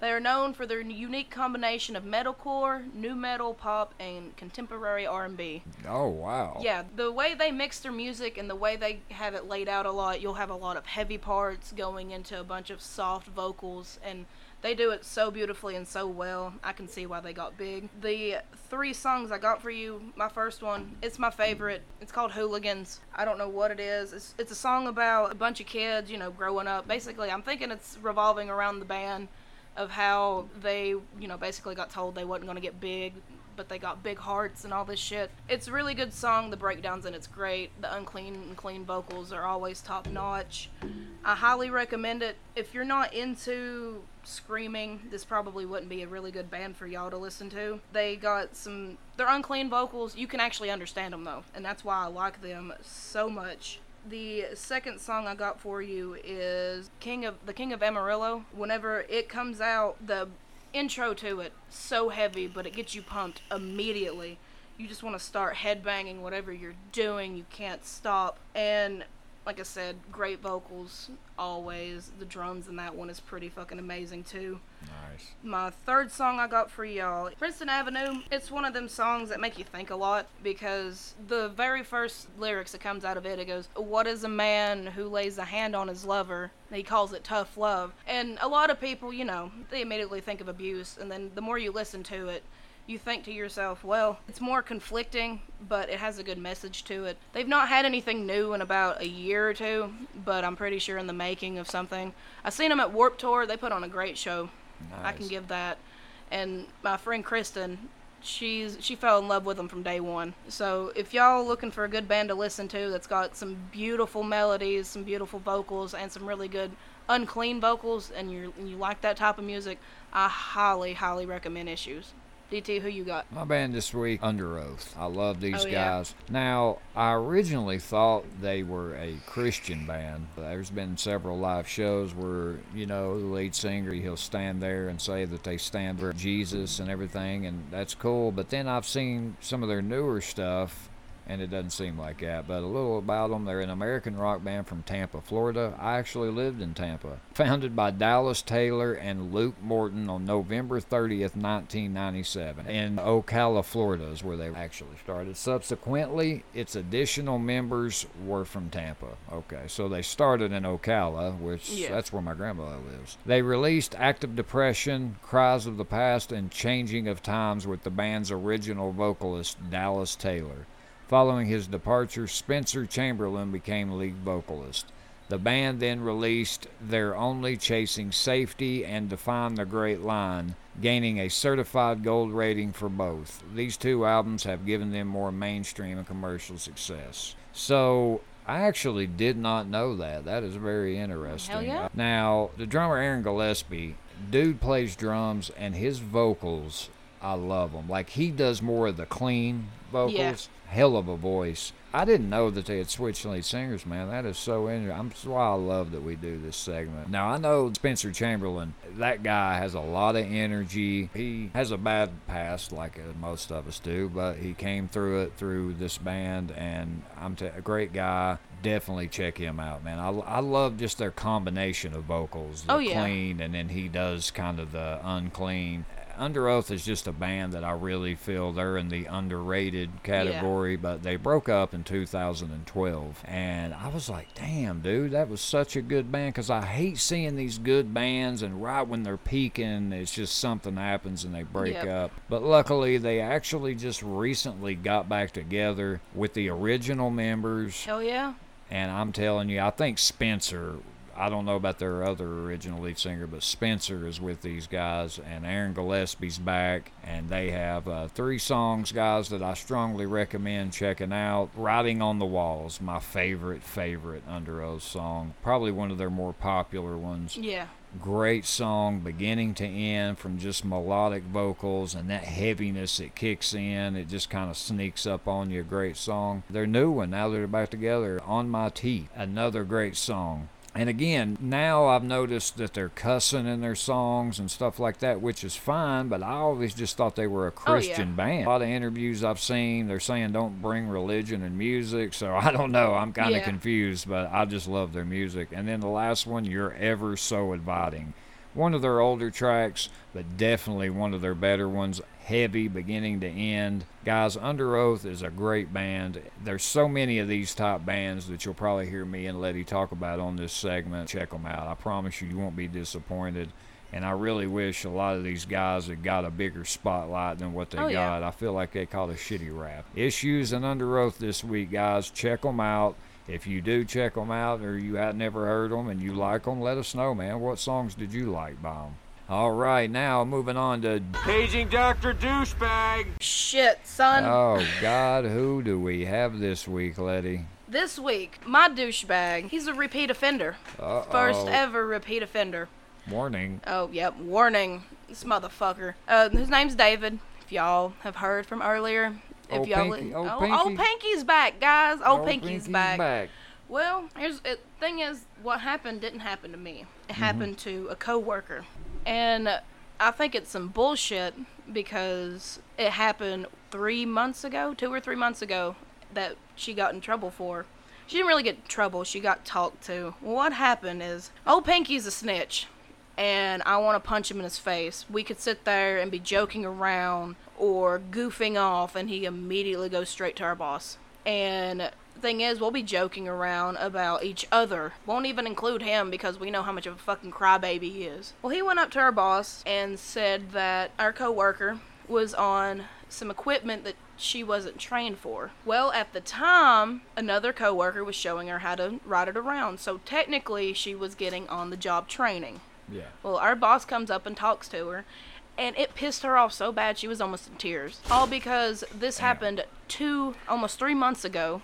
Speaker 2: They are known for their unique combination of metalcore, nu metal, pop, and contemporary R&B.
Speaker 1: Oh wow.
Speaker 2: Yeah, the way they mix their music and the way they have it laid out a lot, you'll have a lot of heavy parts going into a bunch of soft vocals, and they do it so beautifully and so well. I can see why they got big. The three songs I got for you, my first one, it's my favorite. It's called Hooligans. I don't know what it is. It's, it's a song about a bunch of kids, you know, growing up. Basically, I'm thinking it's revolving around the band of how they, you know, basically got told they wasn't going to get big, but they got big hearts and all this shit. It's a really good song. The breakdowns and it's great. The unclean and clean vocals are always top notch. I highly recommend it. If you're not into screaming, this probably wouldn't be a really good band for y'all to listen to. They got some they're unclean vocals. You can actually understand them though, and that's why I like them so much. The second song I got for you is King of the King of Amarillo. Whenever it comes out, the intro to it so heavy, but it gets you pumped immediately. You just want to start headbanging whatever you're doing. You can't stop. And like I said, great vocals always. The drums in that one is pretty fucking amazing too.
Speaker 1: Nice.
Speaker 2: My third song I got for y'all, Princeton Avenue. It's one of them songs that make you think a lot because the very first lyrics that comes out of it, it goes, "What is a man who lays a hand on his lover?" He calls it tough love. And a lot of people, you know, they immediately think of abuse, and then the more you listen to it, you think to yourself, well, it's more conflicting, but it has a good message to it. They've not had anything new in about a year or two, but I'm pretty sure in the making of something. I seen them at Warp Tour. They put on a great show. I can give that. And my friend Kristen, she's she fell in love with them from day one. So if y'all looking for a good band to listen to that's got some beautiful melodies, some beautiful vocals, and some really good unclean vocals, and you and you like that type of music, I highly highly recommend Issues. DT, who you got?
Speaker 1: My band this week, Underoath. I love these
Speaker 2: Oh, yeah.
Speaker 1: guys. Now, I originally thought they were a Christian band. There's been several live shows where, you know, the lead singer, he'll stand there and say that they stand for Jesus and everything, and that's cool. But then I've seen some of their newer stuff, and it doesn't seem like that. But a little about them they're an American rock band from Tampa, Florida. I actually lived in Tampa. Founded by Dallas Taylor and Luke Morton on November 30th, 1997. In Ocala, Florida is where they actually started. Subsequently, its additional members were from Tampa. Okay, so they started in Ocala, which
Speaker 2: Yeah.
Speaker 1: that's where my grandmother lives. They released Act of Depression, Cries of the Past, and Changing of Times with the band's original vocalist, Dallas Taylor. Following his departure, Spencer Chamberlain became lead vocalist. The band then released They're Only Chasing Safety and Define the Great Line, gaining a certified gold rating for both. These two albums have given them more mainstream and commercial success. So, I actually did not know that. That is very interesting.
Speaker 2: Hell yeah.
Speaker 1: Now, the drummer Aaron Gillespie, dude plays drums and his vocals, I love them. Like he does more of the clean vocals.
Speaker 2: Yeah.
Speaker 1: Hell of a voice. I didn't know that they had switched lead singers, man. That is so interesting. That's why I love that we do this segment. Now, I know Spencer Chamberlain, that guy has a lot of energy. He has a bad past, like most of us do, but he came through it through this band, and I'm t- a great guy. Definitely check him out, man. I, I love just their combination of vocals. Oh, the
Speaker 2: Oh, yeah.
Speaker 1: clean, and then he does kind of the unclean. Underoath is just a band that I really feel they're in the underrated category, but they broke up in 2012. And I was like, damn, dude, that was such a good band because I hate seeing these good bands and right when they're peaking, it's just something happens and they break
Speaker 2: Yep.
Speaker 1: up. But luckily, they actually just recently got back together with the original members.
Speaker 2: Hell yeah.
Speaker 1: And I'm telling you, I think Spencer. I don't know about their other original lead singer, but Spencer is with these guys, and Aaron Gillespie's back, and they have uh, three songs, guys, that I strongly recommend checking out. "Writing on the Walls," my favorite, favorite Underoath song, probably one of their more popular ones.
Speaker 2: Yeah.
Speaker 1: great song beginning to end from just melodic vocals and that heaviness that kicks in. It just kind of sneaks up on you. Great song. Their new one now they're back together on my teeth another great song and again, now I've noticed that they're cussing in their songs and stuff like that, which is fine, but I always just thought they were a
Speaker 2: Oh, yeah.
Speaker 1: Christian band. A lot of interviews I've seen, they're saying don't bring religion and music, so [laughs] I don't know. I'm kind of
Speaker 2: Yeah.
Speaker 1: confused, but I just love their music. And then the last one, You're Ever So Inviting. One of their older tracks, but definitely one of their better ones. Heavy beginning to end. Guys, Underoath is a great band. There's so many of these top bands that you'll probably hear me and Letty talk about on this segment. Check them out. I promise you, you won't be disappointed. And I really wish a lot of these guys had got a bigger spotlight than what they
Speaker 2: Oh, yeah.
Speaker 1: got. I feel like they caught a shitty rap. Issues and Underoath this week, guys. Check them out. If you do check them out or you had never heard them and you like them, let us know, man. What songs did you like by them? All right, now moving on to.
Speaker 3: Paging Dr. Douchebag.
Speaker 2: Shit, son.
Speaker 1: Oh, God, who do we have this week, Letty?
Speaker 2: This week, my douchebag, he's a repeat offender.
Speaker 1: Uh-oh.
Speaker 2: First ever repeat offender.
Speaker 1: Warning.
Speaker 2: Oh, yep, warning. This motherfucker. Uh, his name's David. If y'all have heard from earlier. If
Speaker 1: Old
Speaker 2: y'all
Speaker 1: Pinky- old
Speaker 2: oh,
Speaker 1: Pinky.
Speaker 2: old Pinky's back, guys. Old,
Speaker 1: Oh,
Speaker 2: Pinky's, back. Well, here's the thing is, what happened didn't happen to me. It
Speaker 1: Mm-hmm.
Speaker 2: happened to a coworker, and I think it's some bullshit because it happened three months ago, two or three months ago, that she got in trouble for. She didn't really get in trouble. She got talked to. What happened is, old Pinky's a snitch, and I want to punch him in his face. We could sit there and be joking around or goofing off, and he immediately goes straight to our boss. And thing is, we'll be joking around about each other. Won't even include him because we know how much of a fucking crybaby he is. Well, he went up to our boss and said that our coworker was on some equipment that she wasn't trained for. Well, at the time, another coworker was showing her how to ride it around. So technically, she was getting on the job training.
Speaker 1: Yeah.
Speaker 2: Well, our boss comes up and talks to her, and it pissed her off so bad she was almost in tears. All because this happened two, almost three months ago,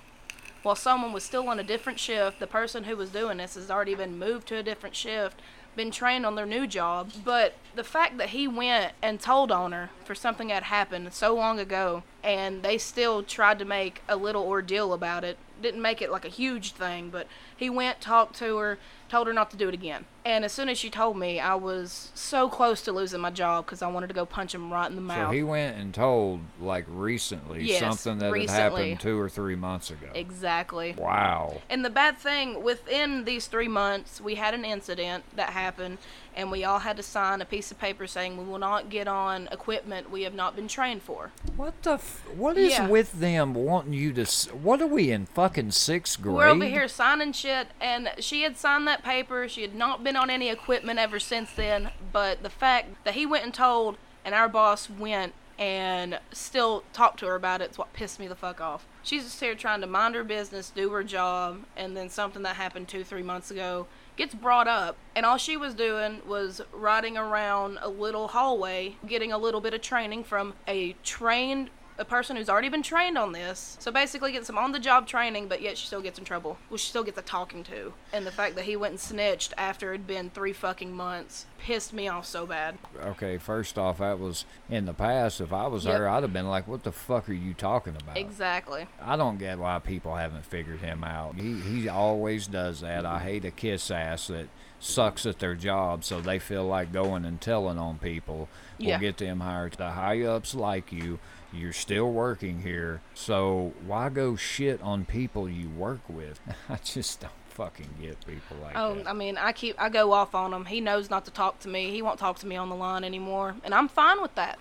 Speaker 2: while someone was still on a different shift. The person who was doing this has already been moved to a different shift, been trained on their new job. But the fact that he went and told on her for something that happened so long ago, and they still tried to make a little ordeal about it, didn't make it like a huge thing, but he went, talked to her, told her not to do it again. And as soon as she told me, I was so close to losing my job because I wanted to go punch him right in the mouth.
Speaker 1: So he went and told, like, recently,
Speaker 2: Yes,
Speaker 1: something that
Speaker 2: recently.
Speaker 1: had happened two or three months ago.
Speaker 2: exactly.
Speaker 1: Wow.
Speaker 2: And the bad thing, within these three months, we had an incident that happened, and we all had to sign a piece of paper saying we will not get on equipment we have not been trained for.
Speaker 1: What the? F- what is
Speaker 2: Yeah.
Speaker 1: with them wanting you to? S- what are we in fucking sixth grade?
Speaker 2: We're over here signing shit, and she had signed that paper. She had not been on any equipment ever since then. But the fact that he went and told, and our boss went and still talked to her about it, is what pissed me the fuck off. She's just here trying to mind her business, do her job, and then something that happened two, three months ago gets brought up, and all she was doing was riding around a little hallway, getting a little bit of training from a trained a person who's already been trained on this. So basically, gets some on the job training, but yet she still gets in trouble. Well, she still gets a talking to. And the fact that he went and snitched after it'd been three fucking months pissed me off so bad.
Speaker 1: Okay, first off, that was in the past. If I was
Speaker 2: Yep.
Speaker 1: there, I'd have been like, "What the fuck are you talking about?"
Speaker 2: Exactly.
Speaker 1: I don't get why people haven't figured him out. He he always does that. I hate a kiss ass that sucks at their job, so they feel like going and telling on people will
Speaker 2: Yeah.
Speaker 1: get them hired. The high ups like you. You're still working here, so why go shit on people you work with? [laughs] I just don't fucking get people like
Speaker 2: Oh,
Speaker 1: that.
Speaker 2: I mean, I keep I go off on him. He knows not to talk to me. He won't talk to me on the line anymore, and I'm fine with that.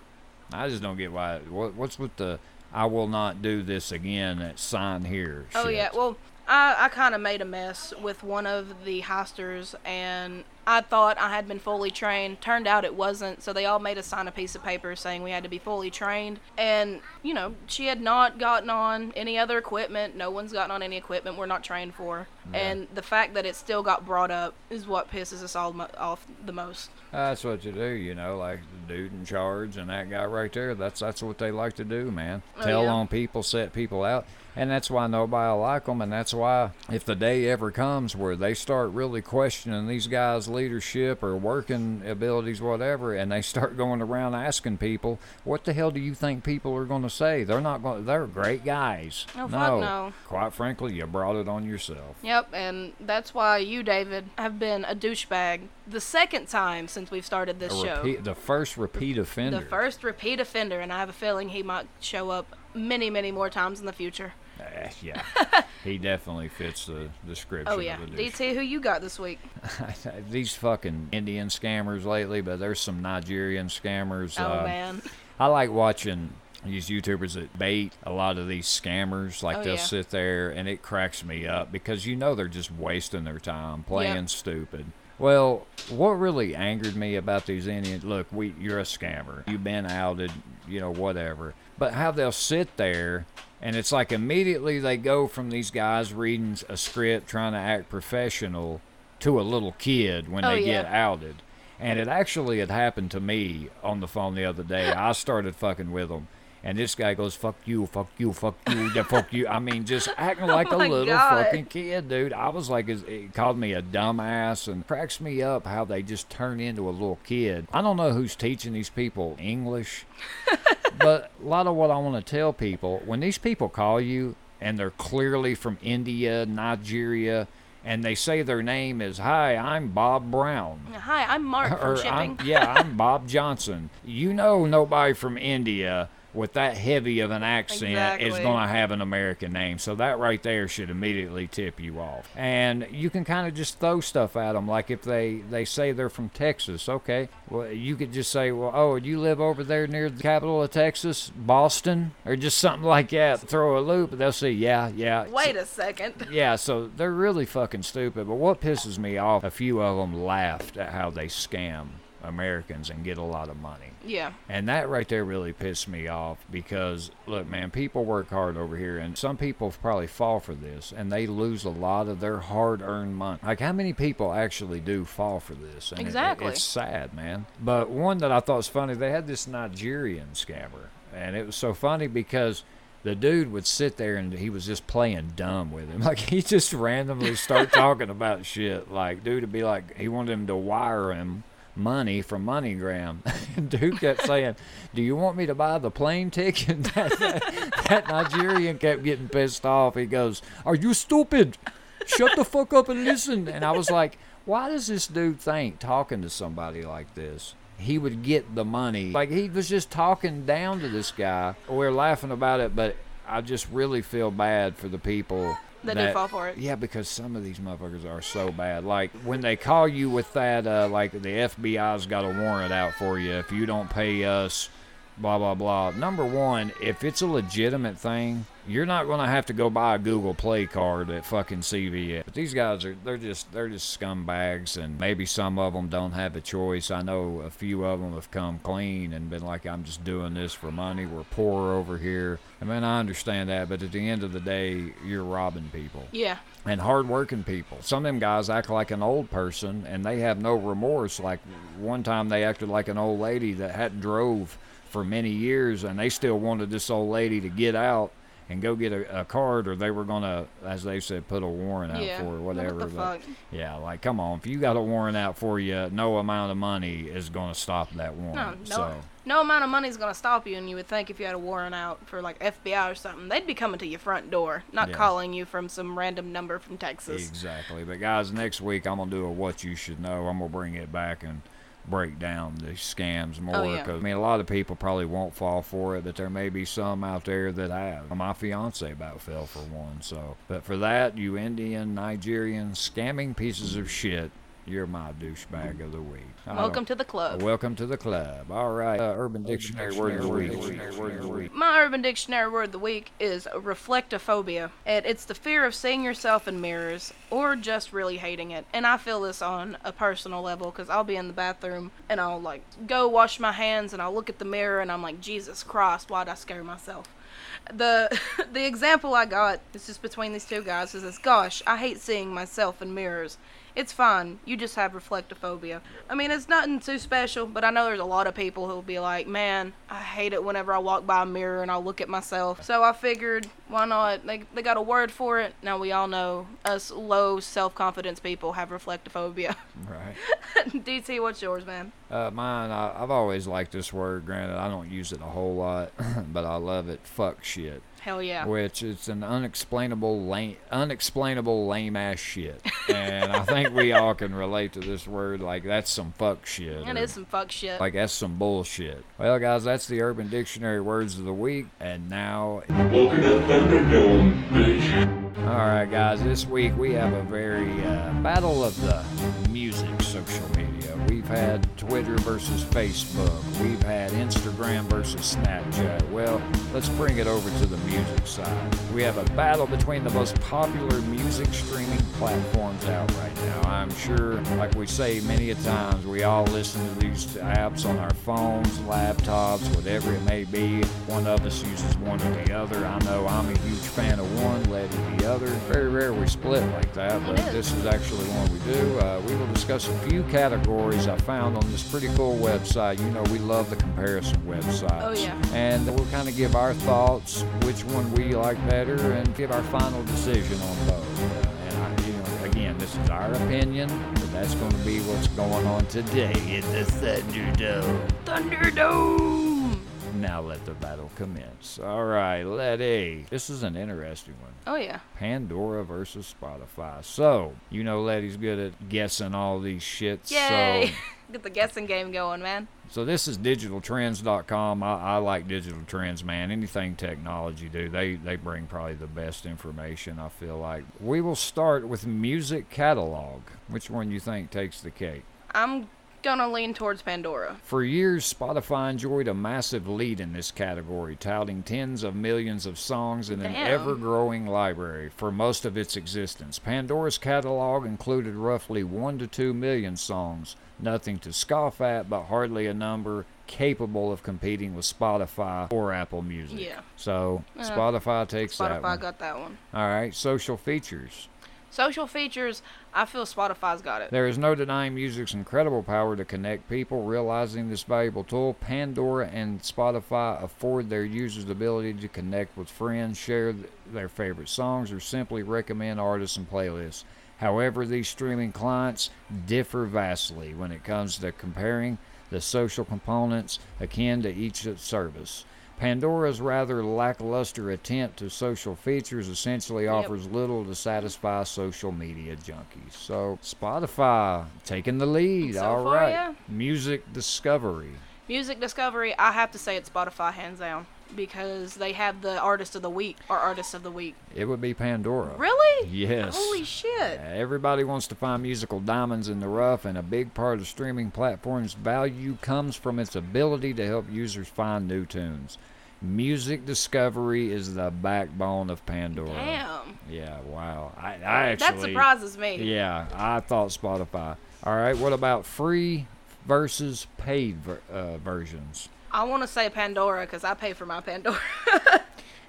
Speaker 1: I just don't get why. What, what's with the "I will not do this again" sign here?
Speaker 2: Oh
Speaker 1: shit?
Speaker 2: yeah, well, I I kind of made a mess with one of the heisters, and I thought I had been fully trained. Turned out it wasn't, so they all made us sign a piece of paper saying we had to be fully trained. And you know, she had not gotten on any other equipment. No one's gotten on any equipment we're not trained for. And the fact that it still got brought up is what pisses us all mo- off the most.
Speaker 1: That's what you do, you know, like the dude in charge and that guy right there. That's that's what they like to do, man.
Speaker 2: Oh,
Speaker 1: Tell
Speaker 2: yeah.
Speaker 1: on people, set people out, and that's why nobody will like them. And that's why if the day ever comes where they start really questioning these guys' leadership or working abilities, whatever, and they start going around asking people, "What the hell do you think people are going to say?" They're not going. They're great guys.
Speaker 2: Oh, fuck no.
Speaker 1: Quite frankly, you brought it on yourself.
Speaker 2: Yep, and that's why you, David, have been a douchebag the second time since we've started this
Speaker 1: A
Speaker 2: show.
Speaker 1: the first repeat offender.
Speaker 2: The first repeat offender, and I have a feeling he might show up many, many more times in the future.
Speaker 1: Eh, yeah, [laughs] he definitely fits the description.
Speaker 2: Oh yeah,
Speaker 1: of the douche.
Speaker 2: DT, who you got this week? [laughs]
Speaker 1: These fucking Indian scammers lately, but there's some Nigerian scammers.
Speaker 2: Oh
Speaker 1: uh,
Speaker 2: man,
Speaker 1: I like watching these YouTubers that bait a lot of these scammers. Like
Speaker 2: Oh,
Speaker 1: they'll
Speaker 2: yeah.
Speaker 1: sit there and it cracks me up because you know they're just wasting their time playing stupid. Well, what really angered me about these Indians, look, we you're a scammer. You've been outed, you know, whatever. But how they'll sit there and it's like immediately they go from these guys reading a script trying to act professional to a little kid when
Speaker 2: Oh,
Speaker 1: they
Speaker 2: yeah.
Speaker 1: get outed. And it actually had happened to me on the phone the other day. I started fucking with him. And this guy goes, fuck you, fuck you, fuck you, yeah, fuck you. I mean, just [laughs] acting oh like a
Speaker 2: Oh my
Speaker 1: little
Speaker 2: God.
Speaker 1: fucking kid, dude. I was like, it called me a dumbass and cracks me up how they just turn into a little kid. I don't know who's teaching these people English, [laughs] but a lot of what I want to tell people when these people call you and they're clearly from India, Nigeria, and they say their name is, Hi, I'm Bob Brown.
Speaker 2: hi, I'm Mark from shipping.
Speaker 1: I'm, yeah, I'm [laughs] Bob Johnson. You know, nobody from India with that heavy of an accent is going to have an American name. So that right there should immediately tip you off. And you can kind of just throw stuff at them. Like if they, they say they're from Texas, okay, well, you could just say, well, oh, you live over there near the capital of Texas, Boston, or just something like that. Throw a loop, they'll say, yeah, yeah.
Speaker 2: Wait a second. [laughs]
Speaker 1: Yeah, so they're really fucking stupid. But what pisses me off, a few of them laughed at how they scam Americans and get a lot of money.
Speaker 2: Yeah,
Speaker 1: And that right there really pissed me off because, look, man, people work hard over here, and some people probably fall for this, and they lose a lot of their hard earned money. Like, how many people actually do fall for this? And it- it-
Speaker 2: Exactly.
Speaker 1: it's sad, man. But one that I thought was funny, they had this Nigerian scammer, and it was so funny because the dude would sit there and he was just playing dumb with him. [laughs] Like he just randomly start [laughs] talking about shit. Like dude would be like he wanted him to wire him money from MoneyGram. [laughs] Dude kept saying, "Do you want me to buy the plane ticket?" that, [laughs] that, that Nigerian kept getting pissed off. He goes, "Are you stupid? Shut the fuck up and listen." And I was like, "Why does this dude think talking to somebody like this?" He would get the money. Like he was just talking down to this guy. We're laughing about it, but I just really feel bad for the people
Speaker 2: That do fall for it.
Speaker 1: Yeah, because some of these motherfuckers are so bad. Like when they call you with that, uh, like the FBI's got a warrant out for you if you don't pay us, blah blah blah. Number one, if it's a legitimate thing, you're not gonna have to go buy a Google Play card at fucking CVS. But these guys are they're just they're just scumbags, and maybe some of them don't have a choice. I know a few of them have come clean and been like, I'm just doing this for money. We're poor over here. I mean, I understand that, but at the end of the day, you're robbing people
Speaker 2: yeah,
Speaker 1: and hardworking people. Some of them guys act like an old person and they have no remorse. Like one time they acted like an old lady that hadn't drove for many years, and they still wanted this old lady to get out and go get a, a card, or they were gonna, as they said, put a warrant out
Speaker 2: Yeah.
Speaker 1: for her,
Speaker 2: What the
Speaker 1: whatever. but-
Speaker 2: fuck?
Speaker 1: yeah, like come on, if you got a warrant out for you, no amount of money is gonna stop that
Speaker 2: No,
Speaker 1: warrant.
Speaker 2: no,
Speaker 1: So
Speaker 2: no amount of money is gonna stop you, and you would think if you had a warrant out for like FBI or something, they'd be coming to your front door, not
Speaker 1: Yeah.
Speaker 2: calling you from some random number from Texas.
Speaker 1: exactly. But guys, next week I'm gonna do a what you should know. I'm gonna bring it back and break down the scams oh, more
Speaker 2: Oh, yeah.
Speaker 1: because I mean a lot of people probably won't fall for it, but there may be some out there that have. My fiance about fell for one. So, but for that, you Indian, Nigerian, scamming pieces of shit, you're my douchebag of the week. I
Speaker 2: Welcome to the club.
Speaker 1: Welcome to the club. All right, uh, Urban Dictionary word of the week.
Speaker 2: My Urban Dictionary word of the week is reflectophobia. And it's the fear of seeing yourself in mirrors or just really hating it. And I feel this on a personal level because I'll be in the bathroom and I'll like go wash my hands and I'll look at the mirror and I'm like, Jesus Christ, why'd I scare myself? The [laughs] the example I got, it's just between these two guys, is this gosh, I hate seeing myself in mirrors. It's fine. You just have reflectophobia. I mean, it's nothing too special, but I know there's a lot of people who'll be like, man, I hate it whenever I walk by a mirror and I look at myself. So I figured, why not? They, they got a word for it. Now we all know us low self confidence people have reflectophobia.
Speaker 1: Right. [laughs]
Speaker 2: DT, what's yours, man?
Speaker 1: Uh, mine, I, I've always liked this word. Granted, I don't use it a whole lot, [clears throat] but I love it. Fuck shit.
Speaker 2: Hell yeah.
Speaker 1: Which it's an unexplainable lame, unexplainable lame ass shit, and I think we all can relate to this word. Like that's some fuck shit.
Speaker 2: It
Speaker 1: or-
Speaker 2: is some fuck shit.
Speaker 1: Like that's some bullshit. Well, guys, that's the Urban Dictionary words of the week, and now
Speaker 4: Welcome to Thunderdome, bitch.
Speaker 1: All right, guys. This week we have a very uh, battle of the music social media. We've had Twitter versus Facebook. We've had Instagram versus Snapchat. Well, let's bring it over to the music side. We have a battle between the most popular music streaming platforms out right now. I'm sure, like we say many a times, we all listen to these apps on our phones, laptops, whatever it may be. One of us uses one or the other. I know I'm a huge fan of one, Letty the other. Very rare we split like that, but this is actually one we do. Uh, we will discuss a few categories I found on this pretty cool website. You know, we love the comparison websites.
Speaker 2: Oh, yeah.
Speaker 1: And we'll kind of give our thoughts, which one we like better, and give our final decision on both. And I, you know, again, this is our opinion, but that's going to be what's going on today in the Thunderdome.
Speaker 2: Thunderdome!
Speaker 1: Now let the battle commence. All right, Letty. This is an interesting one.
Speaker 2: Oh, yeah.
Speaker 1: Pandora versus Spotify. So, you know Letty's good at guessing all these shits.
Speaker 2: Yay!
Speaker 1: So, [laughs]
Speaker 2: Get the guessing game going, man.
Speaker 1: so this is digitaltrends.com. I, I like digital trends, man. Anything technology do, they they bring probably the best information. I feel like we will start with music catalog. Which one you think takes the cake?
Speaker 2: I'm gonna lean towards Pandora.
Speaker 1: For years, Spotify enjoyed a massive lead in this category, touting tens of millions of songs in an ever growing library for most of its existence. Pandora's catalog included roughly 1 to 2 million songs, nothing to scoff at, but hardly a number capable of competing with Spotify or Apple Music.
Speaker 2: Yeah.
Speaker 1: So,
Speaker 2: Uh,
Speaker 1: Spotify takes that
Speaker 2: Spotify got that one.
Speaker 1: All right, social features.
Speaker 2: Social features, I feel Spotify's got it.
Speaker 1: There is no denying music's incredible power to connect people. Realizing this valuable tool, Pandora and Spotify afford their users the ability to connect with friends, share their favorite songs, or simply recommend artists and playlists. However, these streaming clients differ vastly when it comes to comparing the social components akin to each service. Pandora's rather lackluster attempt to social features essentially offers little to satisfy social media junkies. So Spotify taking the lead.
Speaker 2: So
Speaker 1: All
Speaker 2: far,
Speaker 1: right.
Speaker 2: yeah.
Speaker 1: Music discovery.
Speaker 2: Music Discovery, I have to say it's Spotify hands down because they have the artist of the week or artist of the week.
Speaker 1: It would be Pandora.
Speaker 2: Really?
Speaker 1: Yes.
Speaker 2: Holy shit.
Speaker 1: Everybody wants to find musical diamonds in the rough, and a big part of streaming platforms' value comes from its ability to help users find new tunes. Music discovery is the backbone of Pandora.
Speaker 2: Damn.
Speaker 1: Yeah, wow. I, I actually.
Speaker 2: that surprises me.
Speaker 1: Yeah, I thought Spotify. All right, what about free versus paid ver- uh, versions?
Speaker 2: I want to say Pandora because I pay for my Pandora. [laughs]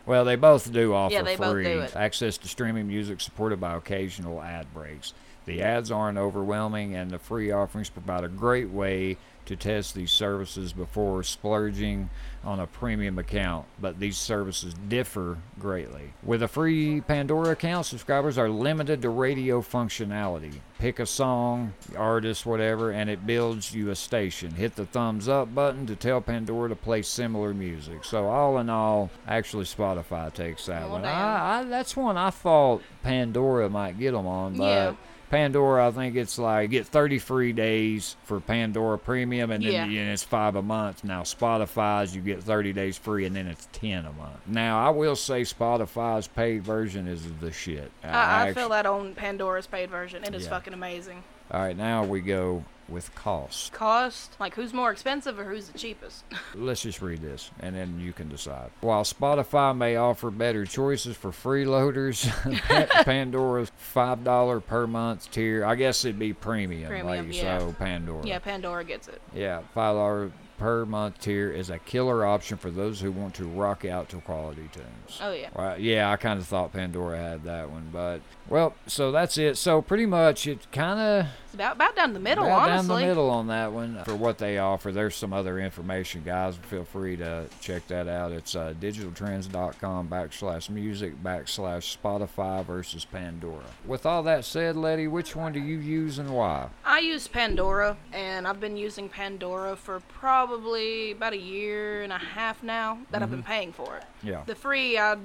Speaker 1: Well, they both do offer
Speaker 2: Yeah,
Speaker 1: free access to streaming music supported by occasional ad breaks. The ads aren't overwhelming, and the free offerings provide a great way to test these services before splurging on a premium account, but these services differ greatly. With a free Pandora account, subscribers are limited to radio functionality. Pick a song, artist, whatever, and it builds you a station. Hit the thumbs up button to tell Pandora to play similar music. So, all in all, actually, Spotify takes that
Speaker 2: Well,
Speaker 1: one. I, I, that's one I thought Pandora might get them on, but.
Speaker 2: Yeah.
Speaker 1: Pandora, I think it's like get 30 free days for Pandora Premium, and then
Speaker 2: Yeah.
Speaker 1: you- and it's five a month. Now Spotify's you get 30 days free, and then it's 10 a month. Now I will say Spotify's paid version is the shit.
Speaker 2: I, I
Speaker 1: actu-
Speaker 2: feel that on Pandora's paid version. It is
Speaker 1: Yeah.
Speaker 2: fucking amazing.
Speaker 1: All right, now we go with cost.
Speaker 2: Cost, like who's more expensive or who's the cheapest? [laughs]
Speaker 1: Let's just read this, and then you can decide. While Spotify may offer better choices for freeloaders, [laughs] [laughs] Pandora's five dollar per month tier. I guess it'd be premium,
Speaker 2: Premium,
Speaker 1: like
Speaker 2: yeah.
Speaker 1: so Pandora.
Speaker 2: yeah, Pandora gets it.
Speaker 1: Yeah, five dollar per month tier is a killer option for those who want to rock out to quality tunes.
Speaker 2: Oh yeah.
Speaker 1: Well, yeah, I kind of thought Pandora had that one, but well, so that's it. So pretty much it kind of
Speaker 2: It's about about down the middle,
Speaker 1: right
Speaker 2: honestly.
Speaker 1: down the middle on that one for what they offer. There's some other information, guys. Feel free to check that out. It's uh, digitaltrends.com backslash music backslash Spotify versus Pandora. With all that said, Letty, which one do you use and why?
Speaker 2: I use Pandora, and I've been using Pandora for probably about a year and a half now that I've been mm-hmm. paying for it.
Speaker 1: Yeah.
Speaker 2: The free, I,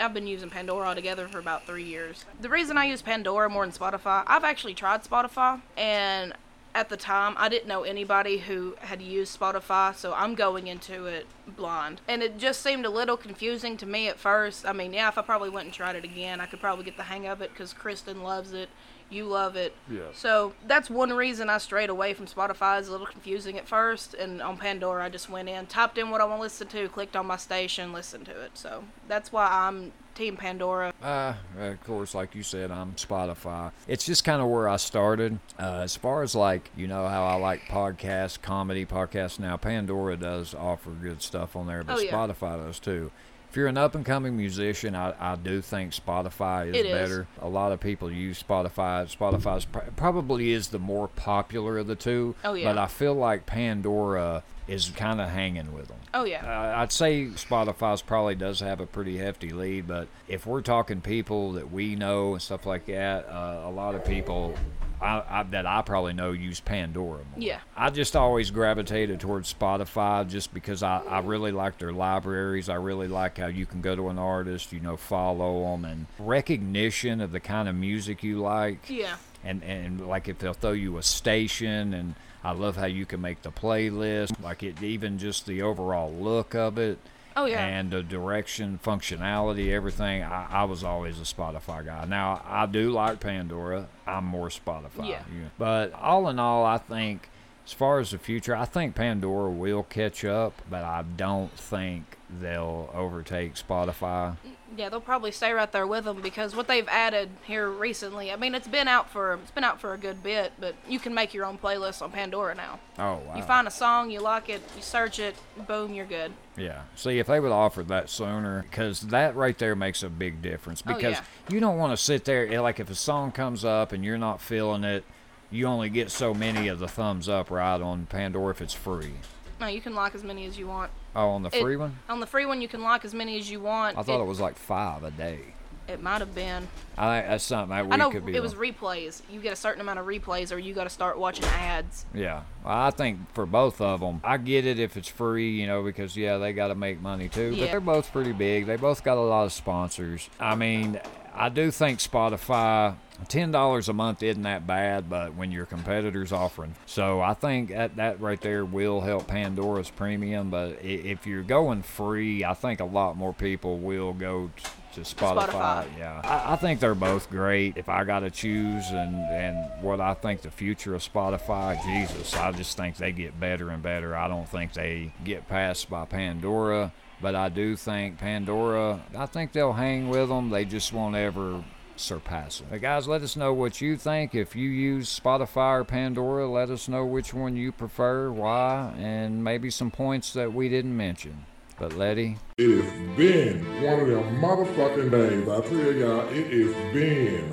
Speaker 2: I've been using Pandora altogether for about three years. The reason I use Pandora more than Spotify, I've actually tried Spotify, and at the time, I didn't know anybody who had used Spotify, so I'm going into it blind. And it just seemed a little confusing to me at first. I mean, yeah, if I probably went and tried it again, I could probably get the hang of it because Kristen loves it. You love it.
Speaker 1: Yes.
Speaker 2: So that's one reason I strayed away from Spotify. It's a little confusing at first, and on Pandora, I just went in, typed in what I want to listen to, clicked on my station, listened to it. So that's why I'm Team Pandora.
Speaker 1: Uh, of course, like you said, I'm Spotify. It's just kind of where I started. Uh, as far as like, you know, how I like podcasts, comedy podcasts now, Pandora does offer good stuff on there, but
Speaker 2: Oh, yeah.
Speaker 1: Spotify does too. If you're an up and coming musician, I, I do think Spotify is
Speaker 2: is.
Speaker 1: better. A lot of people use Spotify. Spotify pr- probably is the more popular of the two.
Speaker 2: Oh, yeah.
Speaker 1: But I feel like Pandora is kind of hanging with them.
Speaker 2: Oh yeah.
Speaker 1: Uh, I'd say Spotify's probably does have a pretty hefty lead, but if we're talking people that we know and stuff like that, uh, a lot of people I, I, that I probably know use Pandora more.
Speaker 2: Yeah.
Speaker 1: I just always gravitated towards Spotify just because I, I really like their libraries. I really like how you can go to an artist, you know, follow them, and recognition of the kind of music you like
Speaker 2: yeah.
Speaker 1: and and like if they'll throw you a station and I love how you can make the playlist like it even just the overall look of it
Speaker 2: Oh yeah.
Speaker 1: and the direction functionality everything I, I was always a Spotify guy. Now I do like Pandora. I'm more Spotify.
Speaker 2: Yeah.
Speaker 1: but all in all I think as far as the future I think Pandora will catch up but I don't think they'll overtake Spotify
Speaker 2: Yeah, they'll probably stay right there with them because what they've added here recently. I mean, it's been out for it's been out for a good bit, but you can make your own playlist on Pandora now.
Speaker 1: oh wow
Speaker 2: You find a song you like it, you search it, boom, you're good.
Speaker 1: Yeah. See, if they would offer that sooner, because that right there makes a big difference.
Speaker 2: Oh,
Speaker 1: Because
Speaker 2: yeah.
Speaker 1: you don't want to sit there, eh, like, if a song comes up and you're not feeling it, you only get so many of the thumbs up right on Pandora if it's free.
Speaker 2: No, you can like as many as you want.
Speaker 1: Oh, on the
Speaker 2: It-
Speaker 1: free one?
Speaker 2: On the free one, you can like as many as you want.
Speaker 1: I thought it, was like five a day.
Speaker 2: It might have been.
Speaker 1: I think that's something that we
Speaker 2: I know
Speaker 1: could be.
Speaker 2: it was replays. You get a certain amount of replays, or you got to start watching ads.
Speaker 1: Yeah, I think for both of them, I get it if it's free, you know, because yeah, they got to make money too. But they're both pretty big. They both got a lot of sponsors. I mean, I do think Spotify. Ten dollars a month isn't that bad, but when your competitors offering, so I think that that right there will help Pandora's premium. But if you're going free, I think a lot more people will go t- to Spotify.
Speaker 2: Spotify.
Speaker 1: Yeah, I, I think they're both great. If I got to choose and and what I think the future of Spotify, Jesus, I just think they get better and better. I don't think they get passed by Pandora, but I do think Pandora. I think they'll hang with them. They just won't ever surpass them. But guys, let us know what you think. If you use Spotify or Pandora, let us know which one you prefer, why, and maybe some points that we didn't mention. But Letty,
Speaker 5: It has been one of them motherfucking days. I tell y'all, it has been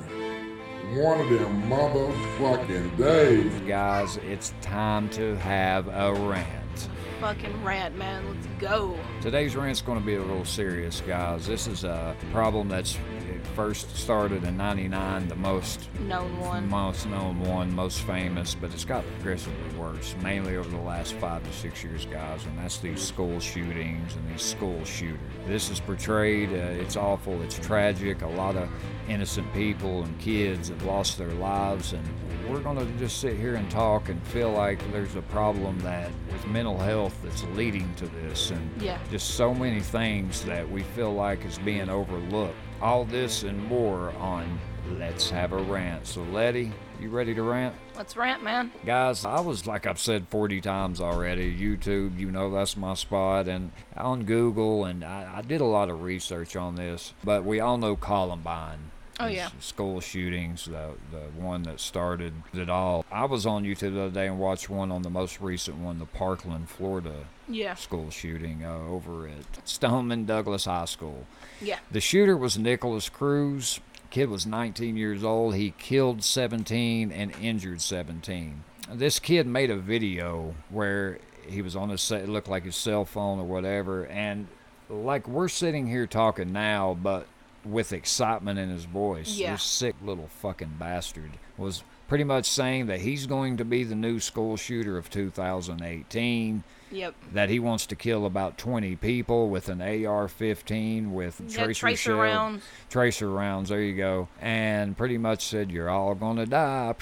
Speaker 4: one of them motherfucking days.
Speaker 1: Guys, it's time to have a rant.
Speaker 2: Fucking rant, man. Let's go.
Speaker 1: Today's rant's going to be a little serious, guys. This is a problem that's it first started in 99, the most
Speaker 2: Known one.
Speaker 1: most known one, most famous, but it's got progressively worse, mainly over the last five to six years, guys, and that's these school shootings and these school shooters. This is portrayed, uh, it's awful, it's tragic. A lot of innocent people and kids have lost their lives, and we're going to just sit here and talk and feel like there's a problem that with mental health that's leading to this, and
Speaker 2: Yeah.
Speaker 1: just so many things that we feel like is being overlooked. All this and more on Let's Have a Rant. So, Letty, you ready to rant?
Speaker 2: Let's rant, man.
Speaker 1: Guys, I was like I've said 40 times already. YouTube, you know that's my spot, and on Google, and I, I did a lot of research on this. But we all know Columbine.
Speaker 2: Oh, yeah.
Speaker 1: School shootings, the the one that started it all. I was on YouTube the other day and watched one on the most recent one, the Parkland, Florida
Speaker 2: Yeah.
Speaker 1: school shooting uh, over at Stoneman Douglas High School.
Speaker 2: Yeah.
Speaker 1: The shooter was Nikolas Cruz. Kid was 19 years old. He killed 17 and injured 17. This kid made a video where he was on his set, it looked like his cell phone or whatever, and like we're sitting here talking now, but with excitement in his voice.
Speaker 2: Yeah.
Speaker 1: This sick little fucking bastard was pretty much saying that he's going to be the new school shooter of 2018
Speaker 2: Yep.
Speaker 1: that he wants to kill about 20 people with an AR-15 with
Speaker 2: Yeah,
Speaker 1: tracer,
Speaker 2: tracer rounds.
Speaker 1: tracer rounds. There you go. And pretty much said, "You're all gonna die."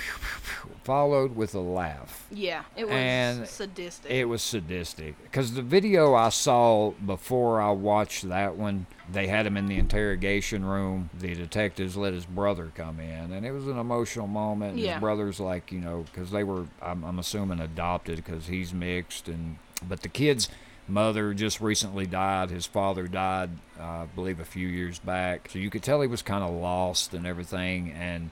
Speaker 1: Followed with a laugh.
Speaker 2: Yeah. It was
Speaker 1: And
Speaker 2: sadistic.
Speaker 1: It was sadistic because the video I saw before I watched that one, they had him in the interrogation room. The detectives let his brother come in, and it was an emotional moment.
Speaker 2: Yeah.
Speaker 1: His brother's like, you know, because they were, I'm, I'm assuming, adopted because he's mixed, and but the kid's mother just recently died. His father died, uh, I believe, a few years back. So you could tell he was kind of lost and everything, and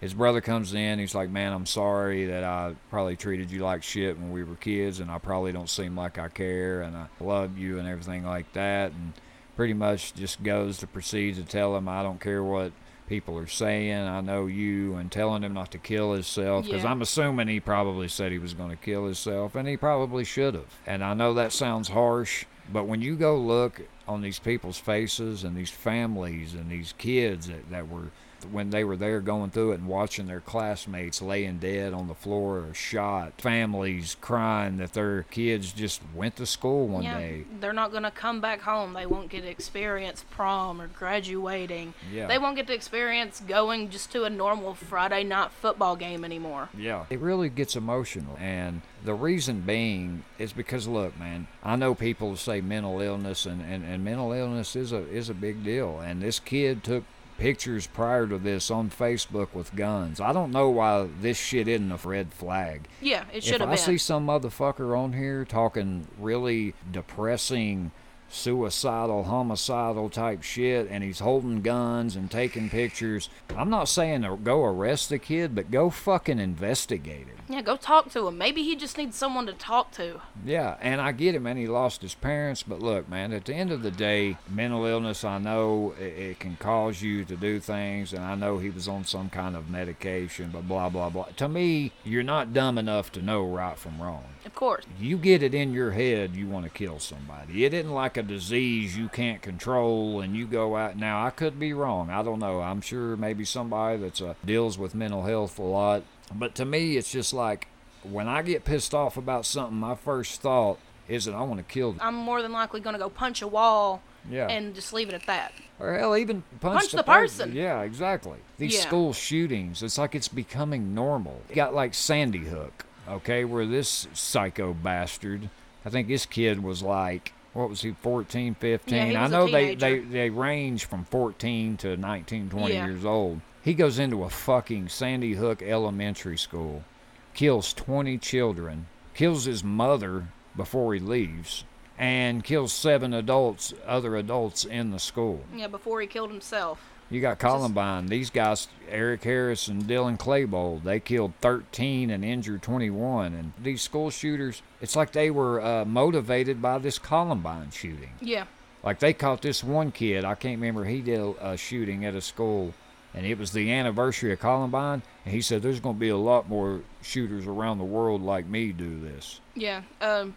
Speaker 1: his brother comes in. He's like, "Man, I'm sorry that I probably treated you like shit when we were kids, and I probably don't seem like I care, and I love you and everything like that." And pretty much just goes to proceed to tell him, "I don't care what people are saying. I know you," and telling him not to kill himself because
Speaker 2: Yeah.
Speaker 1: I'm assuming he probably said he was going to kill himself, and he probably should have. And I know that sounds harsh, but when you go look on these people's faces and these families and these kids that, that were when they were there going through it and watching their classmates laying dead on the floor or shot, families crying that their kids just went to school one
Speaker 2: yeah.
Speaker 1: day.
Speaker 2: They're not gonna come back home. They won't get to experience prom or graduating.
Speaker 1: Yeah.
Speaker 2: They won't get to experience going just to a normal Friday night football game anymore.
Speaker 1: Yeah. It really gets emotional. And the reason being is because look, man, I know people say mental illness and, and, and mental illness is a is a big deal. And this kid took pictures prior to this on Facebook with guns. I don't know why this shit isn't a red flag.
Speaker 2: Yeah, it should
Speaker 1: if
Speaker 2: have
Speaker 1: I see some motherfucker on here talking really depressing, suicidal, homicidal type shit, and he's holding guns and taking pictures, I'm not saying to go arrest the kid, but go fucking investigate it.
Speaker 2: yeah, go talk to him. Maybe he just needs someone to talk to.
Speaker 1: Yeah, and I get him, and He lost his parents, but look, man. At the end of the day, mental illness. I know it, it can cause you to do things, and I know he was on some kind of medication, but blah blah blah. To me, you're not dumb enough to know right from wrong.
Speaker 2: Of course.
Speaker 1: You get it in your head you want to kill somebody. It isn't like a disease you can't control, and you go out. Now I could be wrong. I don't know. I'm sure maybe somebody that's uh, deals with mental health a lot. But to me, it's just like when I get pissed off about something, my first thought is that I want to kill them.
Speaker 2: I'm more than likely gonna go punch a wall
Speaker 1: Yeah.
Speaker 2: and just leave it at that.
Speaker 1: or hell, even punch,
Speaker 2: Punch the
Speaker 1: per-
Speaker 2: person.
Speaker 1: Yeah, exactly. These
Speaker 2: Yeah.
Speaker 1: school shootings, it's like it's becoming normal. You got like Sandy Hook, okay, where this psycho bastard, I think this kid was like, what was he, 14, 15?
Speaker 2: Yeah,
Speaker 1: I know they, they, they range from 14 to 19, 20
Speaker 2: Yeah.
Speaker 1: years old. He goes into a fucking Sandy Hook elementary school, kills 20 children, kills his mother before he leaves, and kills seven adults, other adults in the school.
Speaker 2: Yeah, before he killed himself.
Speaker 1: You got Columbine. These guys, Eric Harris and Dylan Klebold, they killed 13 and injured 21. And these school shooters, it's like they were uh, motivated by this Columbine shooting.
Speaker 2: Yeah.
Speaker 1: Like they caught this one kid, I can't remember, he did a, a shooting at a school and it was the anniversary of Columbine, and he said there's going to be a lot more shooters around the world like me do this.
Speaker 2: Yeah. Um,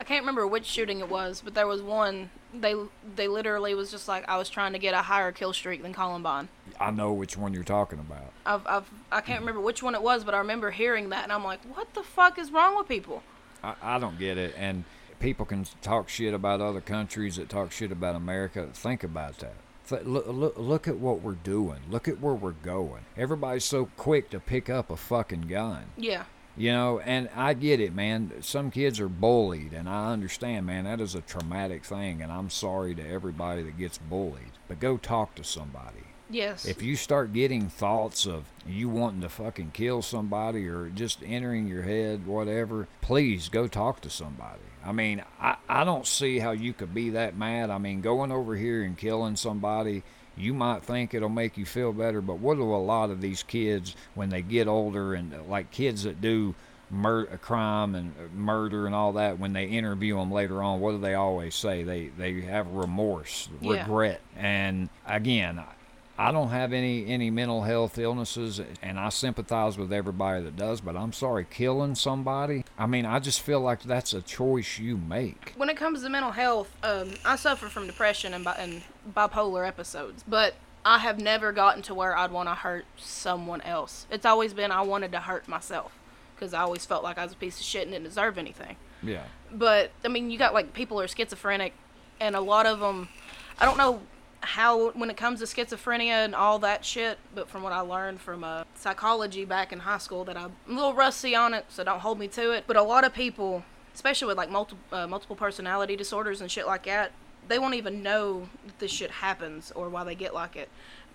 Speaker 2: I can't remember which shooting it was, but there was one. They they literally was just like I was trying to get a higher kill streak than Columbine.
Speaker 1: I know which one you're talking about.
Speaker 2: I've, I've I can't remember which one it was, but I remember hearing that, and I'm like, what the fuck is wrong with people?
Speaker 1: I, I don't get it. And people can talk shit about other countries that talk shit about America. Think about that. Th- Look, look, look at what we're doing. Look at where we're going. Everybody's so quick to pick up a fucking gun.
Speaker 2: Yeah.
Speaker 1: You know, and I get it, man. Some kids are bullied, and I understand, man. That is a traumatic thing, and I'm sorry to everybody that gets bullied. But go talk to somebody.
Speaker 2: Yes.
Speaker 1: If you start getting thoughts of you wanting to fucking kill somebody or just entering your head, whatever, please go talk to somebody. I mean, I, I don't see how you could be that mad. I mean, going over here and killing somebody, you might think it'll make you feel better, but what do a lot of these kids, when they get older, and uh, like kids that do mur- crime and uh, murder and all that, when they interview them later on, what do they always say? They they have remorse,
Speaker 2: Yeah.
Speaker 1: regret, and again, I don't have any any mental health illnesses, and I sympathize with everybody that does. But I'm sorry, killing somebody. I mean, I just feel like that's a choice you make.
Speaker 2: when it comes to mental health, um, I suffer from depression and, bi- and bipolar episodes, but I have never gotten to where I'd want to hurt someone else. It's always been I wanted to hurt myself because I always felt like I was a piece of shit and didn't deserve anything.
Speaker 1: Yeah,
Speaker 2: But I mean, you got like people who are schizophrenic, and a lot of them, I don't know how when it comes to schizophrenia and all that shit, but from what I learned from uh, psychology back in high school, that I'm a little rusty on it, so don't hold me to it. But a lot of people, especially with like multiple uh, multiple personality disorders and shit like that, they won't even know that this shit happens or why they get like it.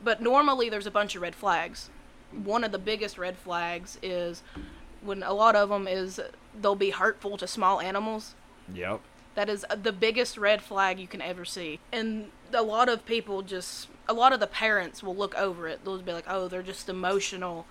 Speaker 2: But normally, there's a bunch of red flags. One of the biggest red flags is when a lot of them is they'll be hurtful to small animals.
Speaker 1: yep.
Speaker 2: That is the biggest red flag you can ever see. And a lot of people just, a lot of the parents will look over it. They'll be like, oh, they're just emotional.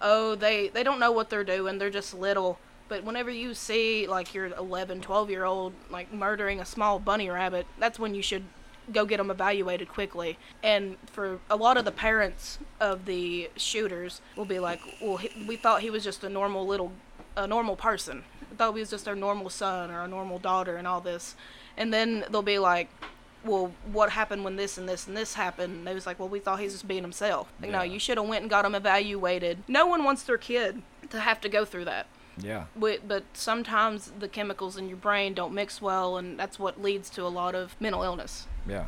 Speaker 2: Oh, they, they don't know what they're doing. They're just little. But whenever you see like your 11, 12 year old like murdering a small bunny rabbit, that's when you should go get them evaluated quickly. And for a lot of the parents of the shooters will be like, well, he, we thought he was just a normal little, a normal person. We thought he was just our normal son or our normal daughter and all this. And then they'll be like, well, what happened when this and this and this happened? And they was like, well, we thought he was just being himself. Like, no, you should have went and got him evaluated. No one wants their kid to have to go through that.
Speaker 1: Yeah.
Speaker 2: But, but sometimes the chemicals in your brain don't mix well, and that's what leads to a lot of mental illness.
Speaker 1: Yeah.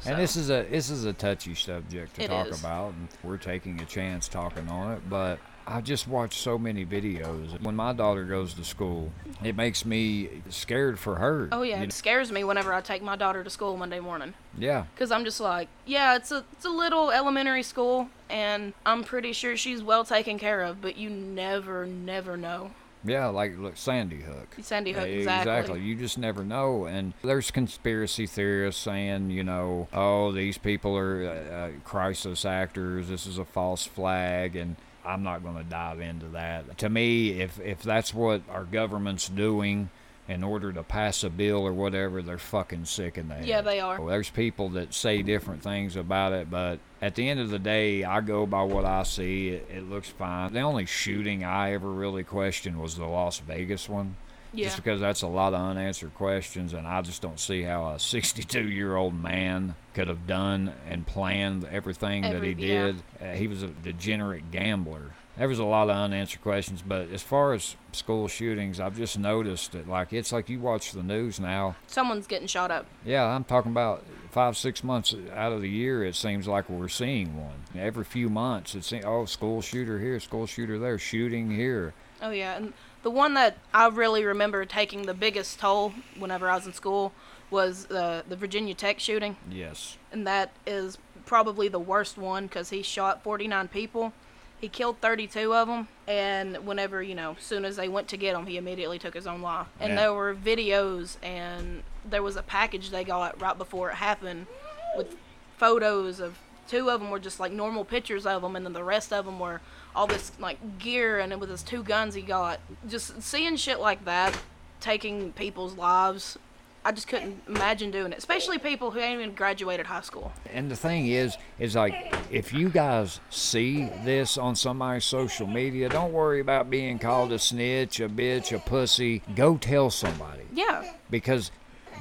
Speaker 2: So-
Speaker 1: And this is a this is a touchy subject to
Speaker 2: It
Speaker 1: talk
Speaker 2: is.
Speaker 1: about, and we're taking a chance talking on it. But I just watch so many videos. When my daughter goes to school, it makes me scared for her.
Speaker 2: Oh yeah, it scares me whenever I take my daughter to school Monday morning.
Speaker 1: Yeah.
Speaker 2: Cause I'm just like, yeah, it's a it's a little elementary school, and I'm pretty sure she's well taken care of. But you never, never know.
Speaker 1: Yeah, like look, Sandy Hook.
Speaker 2: Sandy Hook,
Speaker 1: Exactly.
Speaker 2: exactly.
Speaker 1: You just never know. And there's conspiracy theorists saying, you know, oh, these people are uh, uh, crisis actors. This is a false flag, and I'm not going to dive into that. To me, if if that's what our government's doing in order to pass a bill or whatever, they're fucking sick in the head.
Speaker 2: Yeah, they are.
Speaker 1: Well, there's people that say different things about it, but at the end of the day, I go by what I see. It, it looks fine. The only shooting I ever really questioned was the Las Vegas one.
Speaker 2: Yeah.
Speaker 1: Just because that's a lot of unanswered questions, and I just don't see how a 62 year old man could have done and planned everything that
Speaker 2: Every-
Speaker 1: he
Speaker 2: yeah.
Speaker 1: did. Uh, he was a degenerate gambler. There was a lot of unanswered questions, but as far as school shootings, I've just noticed that, like, it's like you watch the news now.
Speaker 2: Someone's getting shot up.
Speaker 1: Yeah, I'm talking about five, six months out of the year. It seems like we're seeing one every few months. It's oh, school shooter here, school shooter there, shooting here.
Speaker 2: Oh yeah, and the one that I really remember taking the biggest toll whenever I was in school was uh, the Virginia Tech shooting,
Speaker 1: Yes.
Speaker 2: and that is probably the worst one because he shot 49 people. He killed 32 of them, and whenever you know, soon as they went to get him, he immediately took his own life. And
Speaker 1: Yeah.
Speaker 2: there were videos, and there was a package they got right before it happened, with photos of two of them were just like normal pictures of them, and then the rest of them were all this like gear, and it was his two guns he got. Just seeing shit like that, taking people's lives. I just couldn't imagine doing it, especially people who ain't even graduated high school.
Speaker 1: And the thing is, is like if you guys see this on somebody's social media, don't worry about being called a snitch, a bitch, a pussy. Go tell somebody
Speaker 2: Yeah,
Speaker 1: because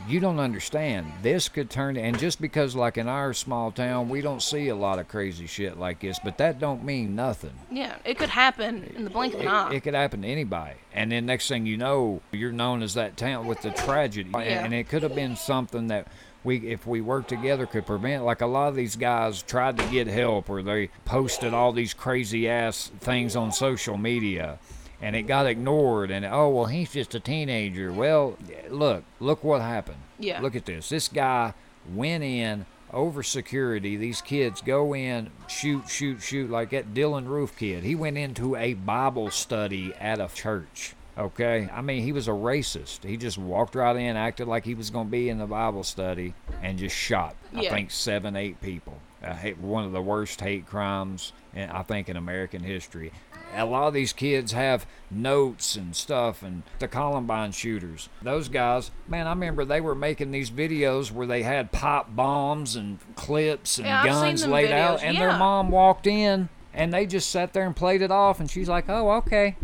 Speaker 1: you don't understand. This could turn and just because like in our small town we don't see a lot of crazy shit like this, but that don't mean nothing.
Speaker 2: yeah, it could happen in the blink of an eye.
Speaker 1: It, it could happen to anybody. And then next thing you know, you're known as that town with the tragedy.
Speaker 2: Yeah.
Speaker 1: And it could have been something that we, if we worked together, could prevent. Like a lot of these guys tried to get help or they posted all these crazy ass things on social media. And it got ignored, and oh well, he's just a teenager. Well, look, look what happened.
Speaker 2: Yeah.
Speaker 1: Look at this. This guy went in over security. These kids go in, shoot, shoot, shoot, like that Dylann Roof kid. He went into a Bible study at a church. Okay, I mean he was a racist. He just walked right in, acted like he was going to be in the Bible study, and just shot.
Speaker 2: yeah.
Speaker 1: I think seven, eight people. Uh, hate one of the worst hate crimes, in, I think, in American history. A lot of these kids have notes and stuff, and the Columbine shooters, those guys, man, I remember they were making these videos where they had pop bombs and clips and
Speaker 2: Yeah,
Speaker 1: guns laid out,
Speaker 2: videos,
Speaker 1: and their mom walked in and they just sat there and played it off, and she's like, "Oh, okay."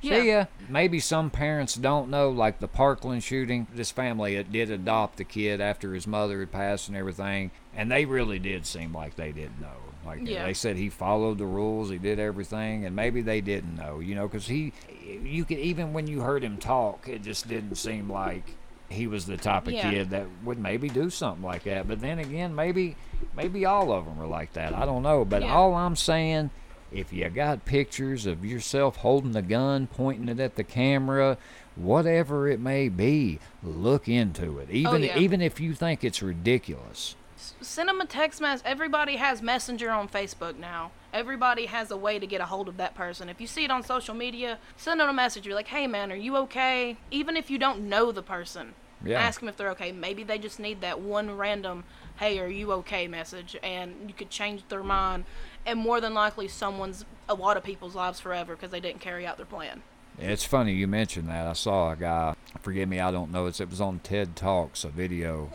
Speaker 2: Yeah.
Speaker 1: See ya. Maybe some parents don't know, like the Parkland shooting. This family did adopt the kid after his mother had passed and everything, and they really did seem like they didn't know. Like
Speaker 2: Yeah.
Speaker 1: they said, he followed the rules, he did everything, and maybe they didn't know, you know, because he, you could even when you heard him talk, it just didn't seem like he was the type of
Speaker 2: Yeah.
Speaker 1: kid that would maybe do something like that. But then again, maybe, maybe all of them were like that. I don't know. But
Speaker 2: Yeah.
Speaker 1: all I'm saying if you got pictures of yourself holding the gun, pointing it at the camera, whatever it may be, look into it. Even oh,
Speaker 2: yeah.
Speaker 1: even if you think it's ridiculous.
Speaker 2: Send them a text message. Everybody has Messenger on Facebook now. Everybody has a way to get a hold of that person. If you see it on social media, send them a message. You're like, hey man, are you okay? Even if you don't know the person,
Speaker 1: Yeah.
Speaker 2: ask them if they're okay. Maybe they just need that one random, hey, are you okay message, and you could change their mind. And more than likely, someone's, a lot of people's lives forever because they didn't carry out their plan.
Speaker 1: It's funny you mentioned that. I saw a guy. Forgive me, I don't know. It's, it was on TED Talks, a video.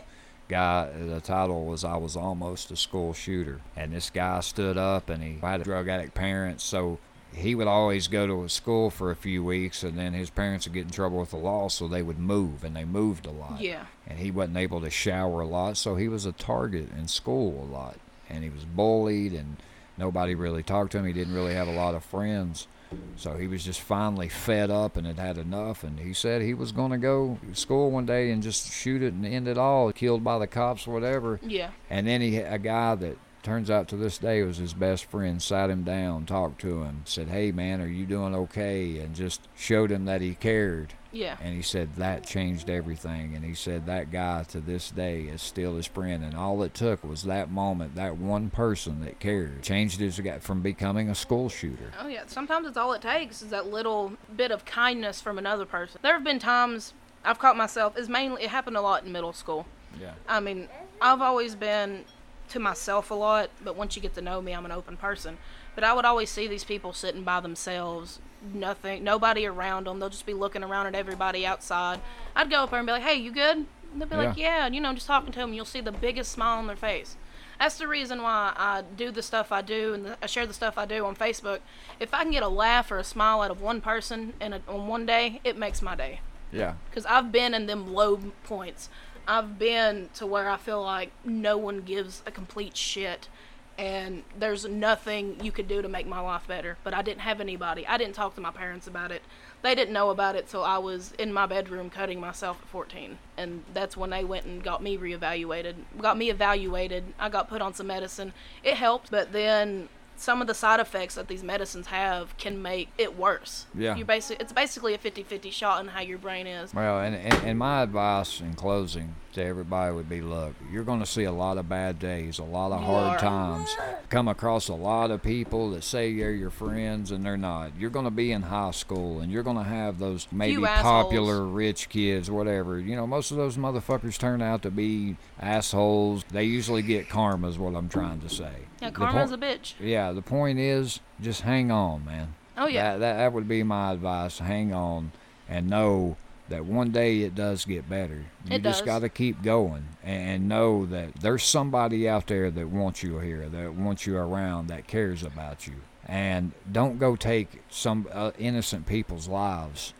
Speaker 1: Guy, the title was "I was almost a school shooter," and this guy stood up and he had drug addict parents, so he would always go to a school for a few weeks, and then his parents would get in trouble with the law, so they would move, and they moved a lot.
Speaker 2: Yeah.
Speaker 1: And he wasn't able to shower a lot, so he was a target in school a lot, and he was bullied, and nobody really talked to him. He didn't really have a lot of friends. So he was just finally fed up and had had enough, and he said he was going to go to school one day and just shoot it and end it all, killed by the cops, or whatever.
Speaker 2: Yeah.
Speaker 1: And then he, a guy that turns out to this day was his best friend, sat him down, talked to him, said, "Hey man, are you doing okay?" And just showed him that he cared.
Speaker 2: Yeah.
Speaker 1: And he said that changed everything. And he said that guy to this day is still his friend. And all it took was that moment, that one person that cared, changed his guy from becoming a school shooter.
Speaker 2: Oh yeah, sometimes it's all it takes is that little bit of kindness from another person. There have been times I've caught myself. It's mainly it happened a lot in middle school.
Speaker 1: Yeah.
Speaker 2: I mean, I've always been to myself a lot, but once you get to know me, I'm an open person. But I would always see these people sitting by themselves, nothing, nobody around them. They'll just be looking around at everybody outside. I'd go up there and be like, "Hey, you good?" And they'll be like, "Yeah," and, you know, just talking to them. You'll see the biggest smile on their face. That's the reason why I do the stuff I do and the, I share the stuff I do on Facebook. If I can get a laugh or a smile out of one person in a, on one day, it makes my day
Speaker 1: Yeah.
Speaker 2: because I've been in them low points. I've been to where I feel like no one gives a complete shit, and there's nothing you could do to make my life better. But I didn't have anybody. I didn't talk to my parents about it. They didn't know about it, so I was in my bedroom cutting myself at 14, and that's when they went and got me reevaluated. Got me evaluated. I got put on some medicine. It helped, but then some of the side effects that these medicines have can make it worse.
Speaker 1: Yeah.
Speaker 2: You basically it's basically a 50-50 shot in how your brain is.
Speaker 1: Well, and, and, and my advice in closing to everybody would be look, you're going to see a lot of bad days, a lot of
Speaker 2: You
Speaker 1: hard
Speaker 2: are.
Speaker 1: times. Come across a lot of people that say they're your friends and they're not. You're going to be in high school and you're going to have those maybe
Speaker 2: assholes.
Speaker 1: popular rich kids, whatever. You know, most of those motherfuckers turn out to be assholes. They usually get karma, is what I'm trying to say.
Speaker 2: Yeah, karma's
Speaker 1: po-
Speaker 2: a bitch.
Speaker 1: Yeah, the point is just hang on, man.
Speaker 2: Oh yeah.
Speaker 1: That, that that would be my advice. Hang on and know that one day it does get better. You
Speaker 2: It
Speaker 1: just got to keep going and know that there's somebody out there that wants you here, that wants you around, that cares about you. And don't go take some uh, innocent people's lives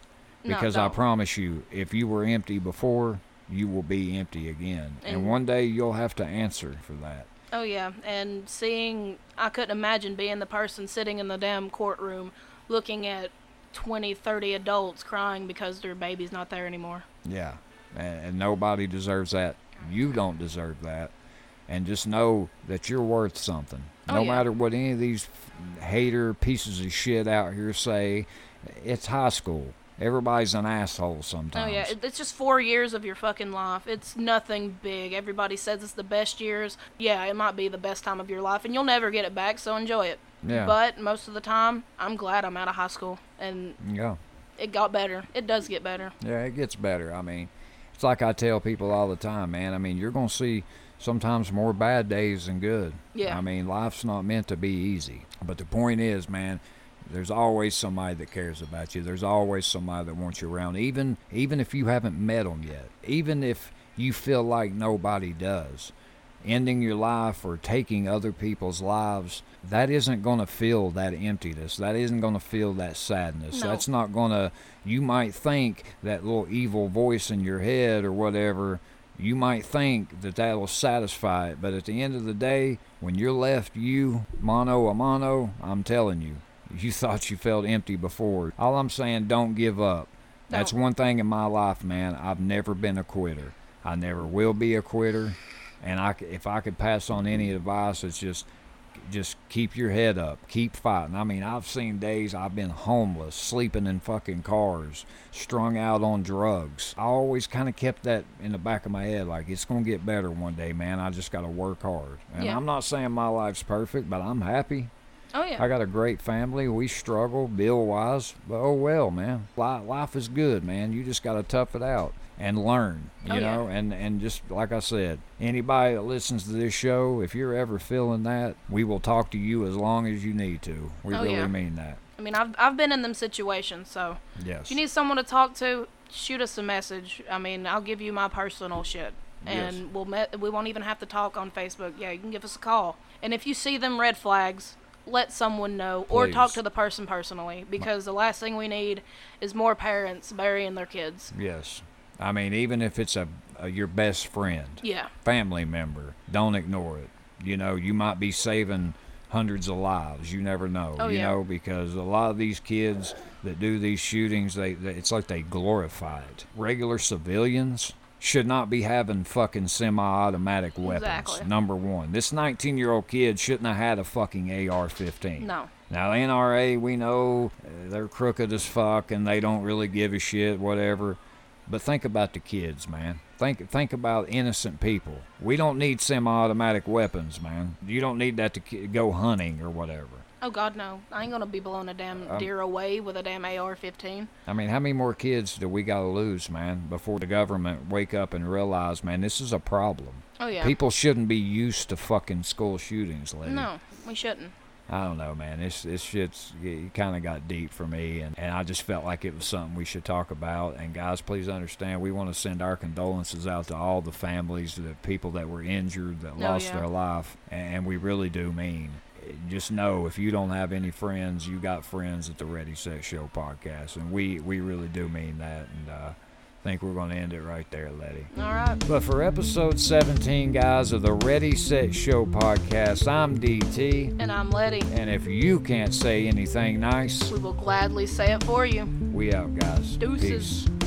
Speaker 2: No,
Speaker 1: because I promise you, if you were empty before, you will be empty again. And,
Speaker 2: And-
Speaker 1: one day you'll have to answer for that.
Speaker 2: Oh yeah, and seeing I couldn't imagine being the person sitting in the damn courtroom looking at 20, 30 adults crying because their baby's not there anymore.
Speaker 1: Yeah, and, and nobody deserves that. You don't deserve that. And just know that you're worth something.
Speaker 2: Oh,
Speaker 1: no
Speaker 2: yeah.
Speaker 1: matter what any of these hater pieces of shit out here say, it's high school. Everybody's an asshole sometimes.
Speaker 2: Oh yeah, it's just 4 years of your fucking life. It's nothing big. Everybody says it's the best years. Yeah, it might be the best time of your life and you'll never get it back, so enjoy it.
Speaker 1: Yeah.
Speaker 2: But most of the time, I'm glad I'm out of high school and
Speaker 1: yeah.
Speaker 2: it got better. It does get better.
Speaker 1: Yeah, it gets better. I mean, it's like I tell people all the time, man. I mean, you're going to see sometimes more bad days than good.
Speaker 2: Yeah.
Speaker 1: I mean, life's not meant to be easy. But the point is, man, there's always somebody that cares about you. There's always somebody that wants you around, even even if you haven't met them yet. Even if you feel like nobody does. Ending your life or taking other people's lives, that isn't going to fill that emptiness. That isn't going to fill that sadness.
Speaker 2: No.
Speaker 1: That's not going to, you might think that little evil voice in your head or whatever, you might think that that'll satisfy it. But at the end of the day, when you're left you, mano a mano, I'm telling you, you thought you felt empty before. All I'm saying, don't give up. That's
Speaker 2: Don't.
Speaker 1: one thing in my life, man. I've never been a quitter. I never will be a quitter. And I, if I could pass on any advice, it's just just keep your head up, keep fighting. I mean, I've seen days I've been homeless, sleeping in fucking cars, strung out on drugs. I always kind of kept that in the back of my head, like it's gonna get better one day, man. I just gotta work hard. And
Speaker 2: Yeah.
Speaker 1: I'm not saying my life's perfect, but I'm happy.
Speaker 2: Oh yeah.
Speaker 1: I got a great family. We struggle bill wise, but oh well, man. Life is good, man. You just got to tough it out and learn, you
Speaker 2: Oh, yeah.
Speaker 1: know. And and just like I said, anybody that listens to this show, if you're ever feeling that, we will talk to you as long as you need to. We
Speaker 2: Oh,
Speaker 1: really
Speaker 2: yeah.
Speaker 1: mean that.
Speaker 2: I mean, I've I've been in them situations, so
Speaker 1: Yes.
Speaker 2: if you need someone to talk to, shoot us a message. I mean, I'll give you my personal shit, and
Speaker 1: Yes.
Speaker 2: we'll met, we won't even have to talk on Facebook. Yeah, you can give us a call. And if you see them red flags, let someone know or talk to the person personally because the last thing we need is more parents burying their kids.
Speaker 1: yes. I mean, even if it's a, a your best friend,
Speaker 2: Yeah.
Speaker 1: family member, don't ignore it. You know, you might be saving hundreds of lives. You never know.
Speaker 2: Oh,
Speaker 1: you
Speaker 2: yeah.
Speaker 1: know, because a lot of these kids that do these shootings, they, they it's like they glorify it. Regular civilians should not be having fucking semi-automatic weapons.
Speaker 2: Exactly.
Speaker 1: Number one, this 19-year-old kid shouldn't have had a fucking AR-15.
Speaker 2: No.
Speaker 1: Now, the NRA, we know uh, they're crooked as fuck and they don't really give a shit, whatever. But think about the kids, man. Think think about innocent people. We don't need semi-automatic weapons, man. You don't need that to go hunting or whatever.
Speaker 2: Oh God, no! I ain't gonna be blowing a damn
Speaker 1: Um,
Speaker 2: deer away with a damn AR-15.
Speaker 1: I mean, how many more kids do we got to lose, man, before the government wake up and realize, man, this is a problem.
Speaker 2: Oh yeah.
Speaker 1: People shouldn't be used to fucking school shootings, lady.
Speaker 2: No, we shouldn't.
Speaker 1: I don't know, man. This this shit's kind of got deep for me, and, and I just felt like it was something we should talk about. And guys, please understand, we want to send our condolences out to all the families, the people that were injured, that
Speaker 2: Oh,
Speaker 1: lost
Speaker 2: yeah.
Speaker 1: their life, and we really do mean. Just know if you don't have any friends, you got friends at the Ready Set Show podcast, and we we really do mean that. And uh, I think we're going to end it right there, Letty.
Speaker 2: All right.
Speaker 1: But for episode 17, guys, of the Ready Set Show podcast, I'm DT.
Speaker 2: And I'm Letty.
Speaker 1: And if you can't say anything nice,
Speaker 2: We will gladly say it for you.
Speaker 1: we out, guys.
Speaker 2: Deuces.
Speaker 1: Peace.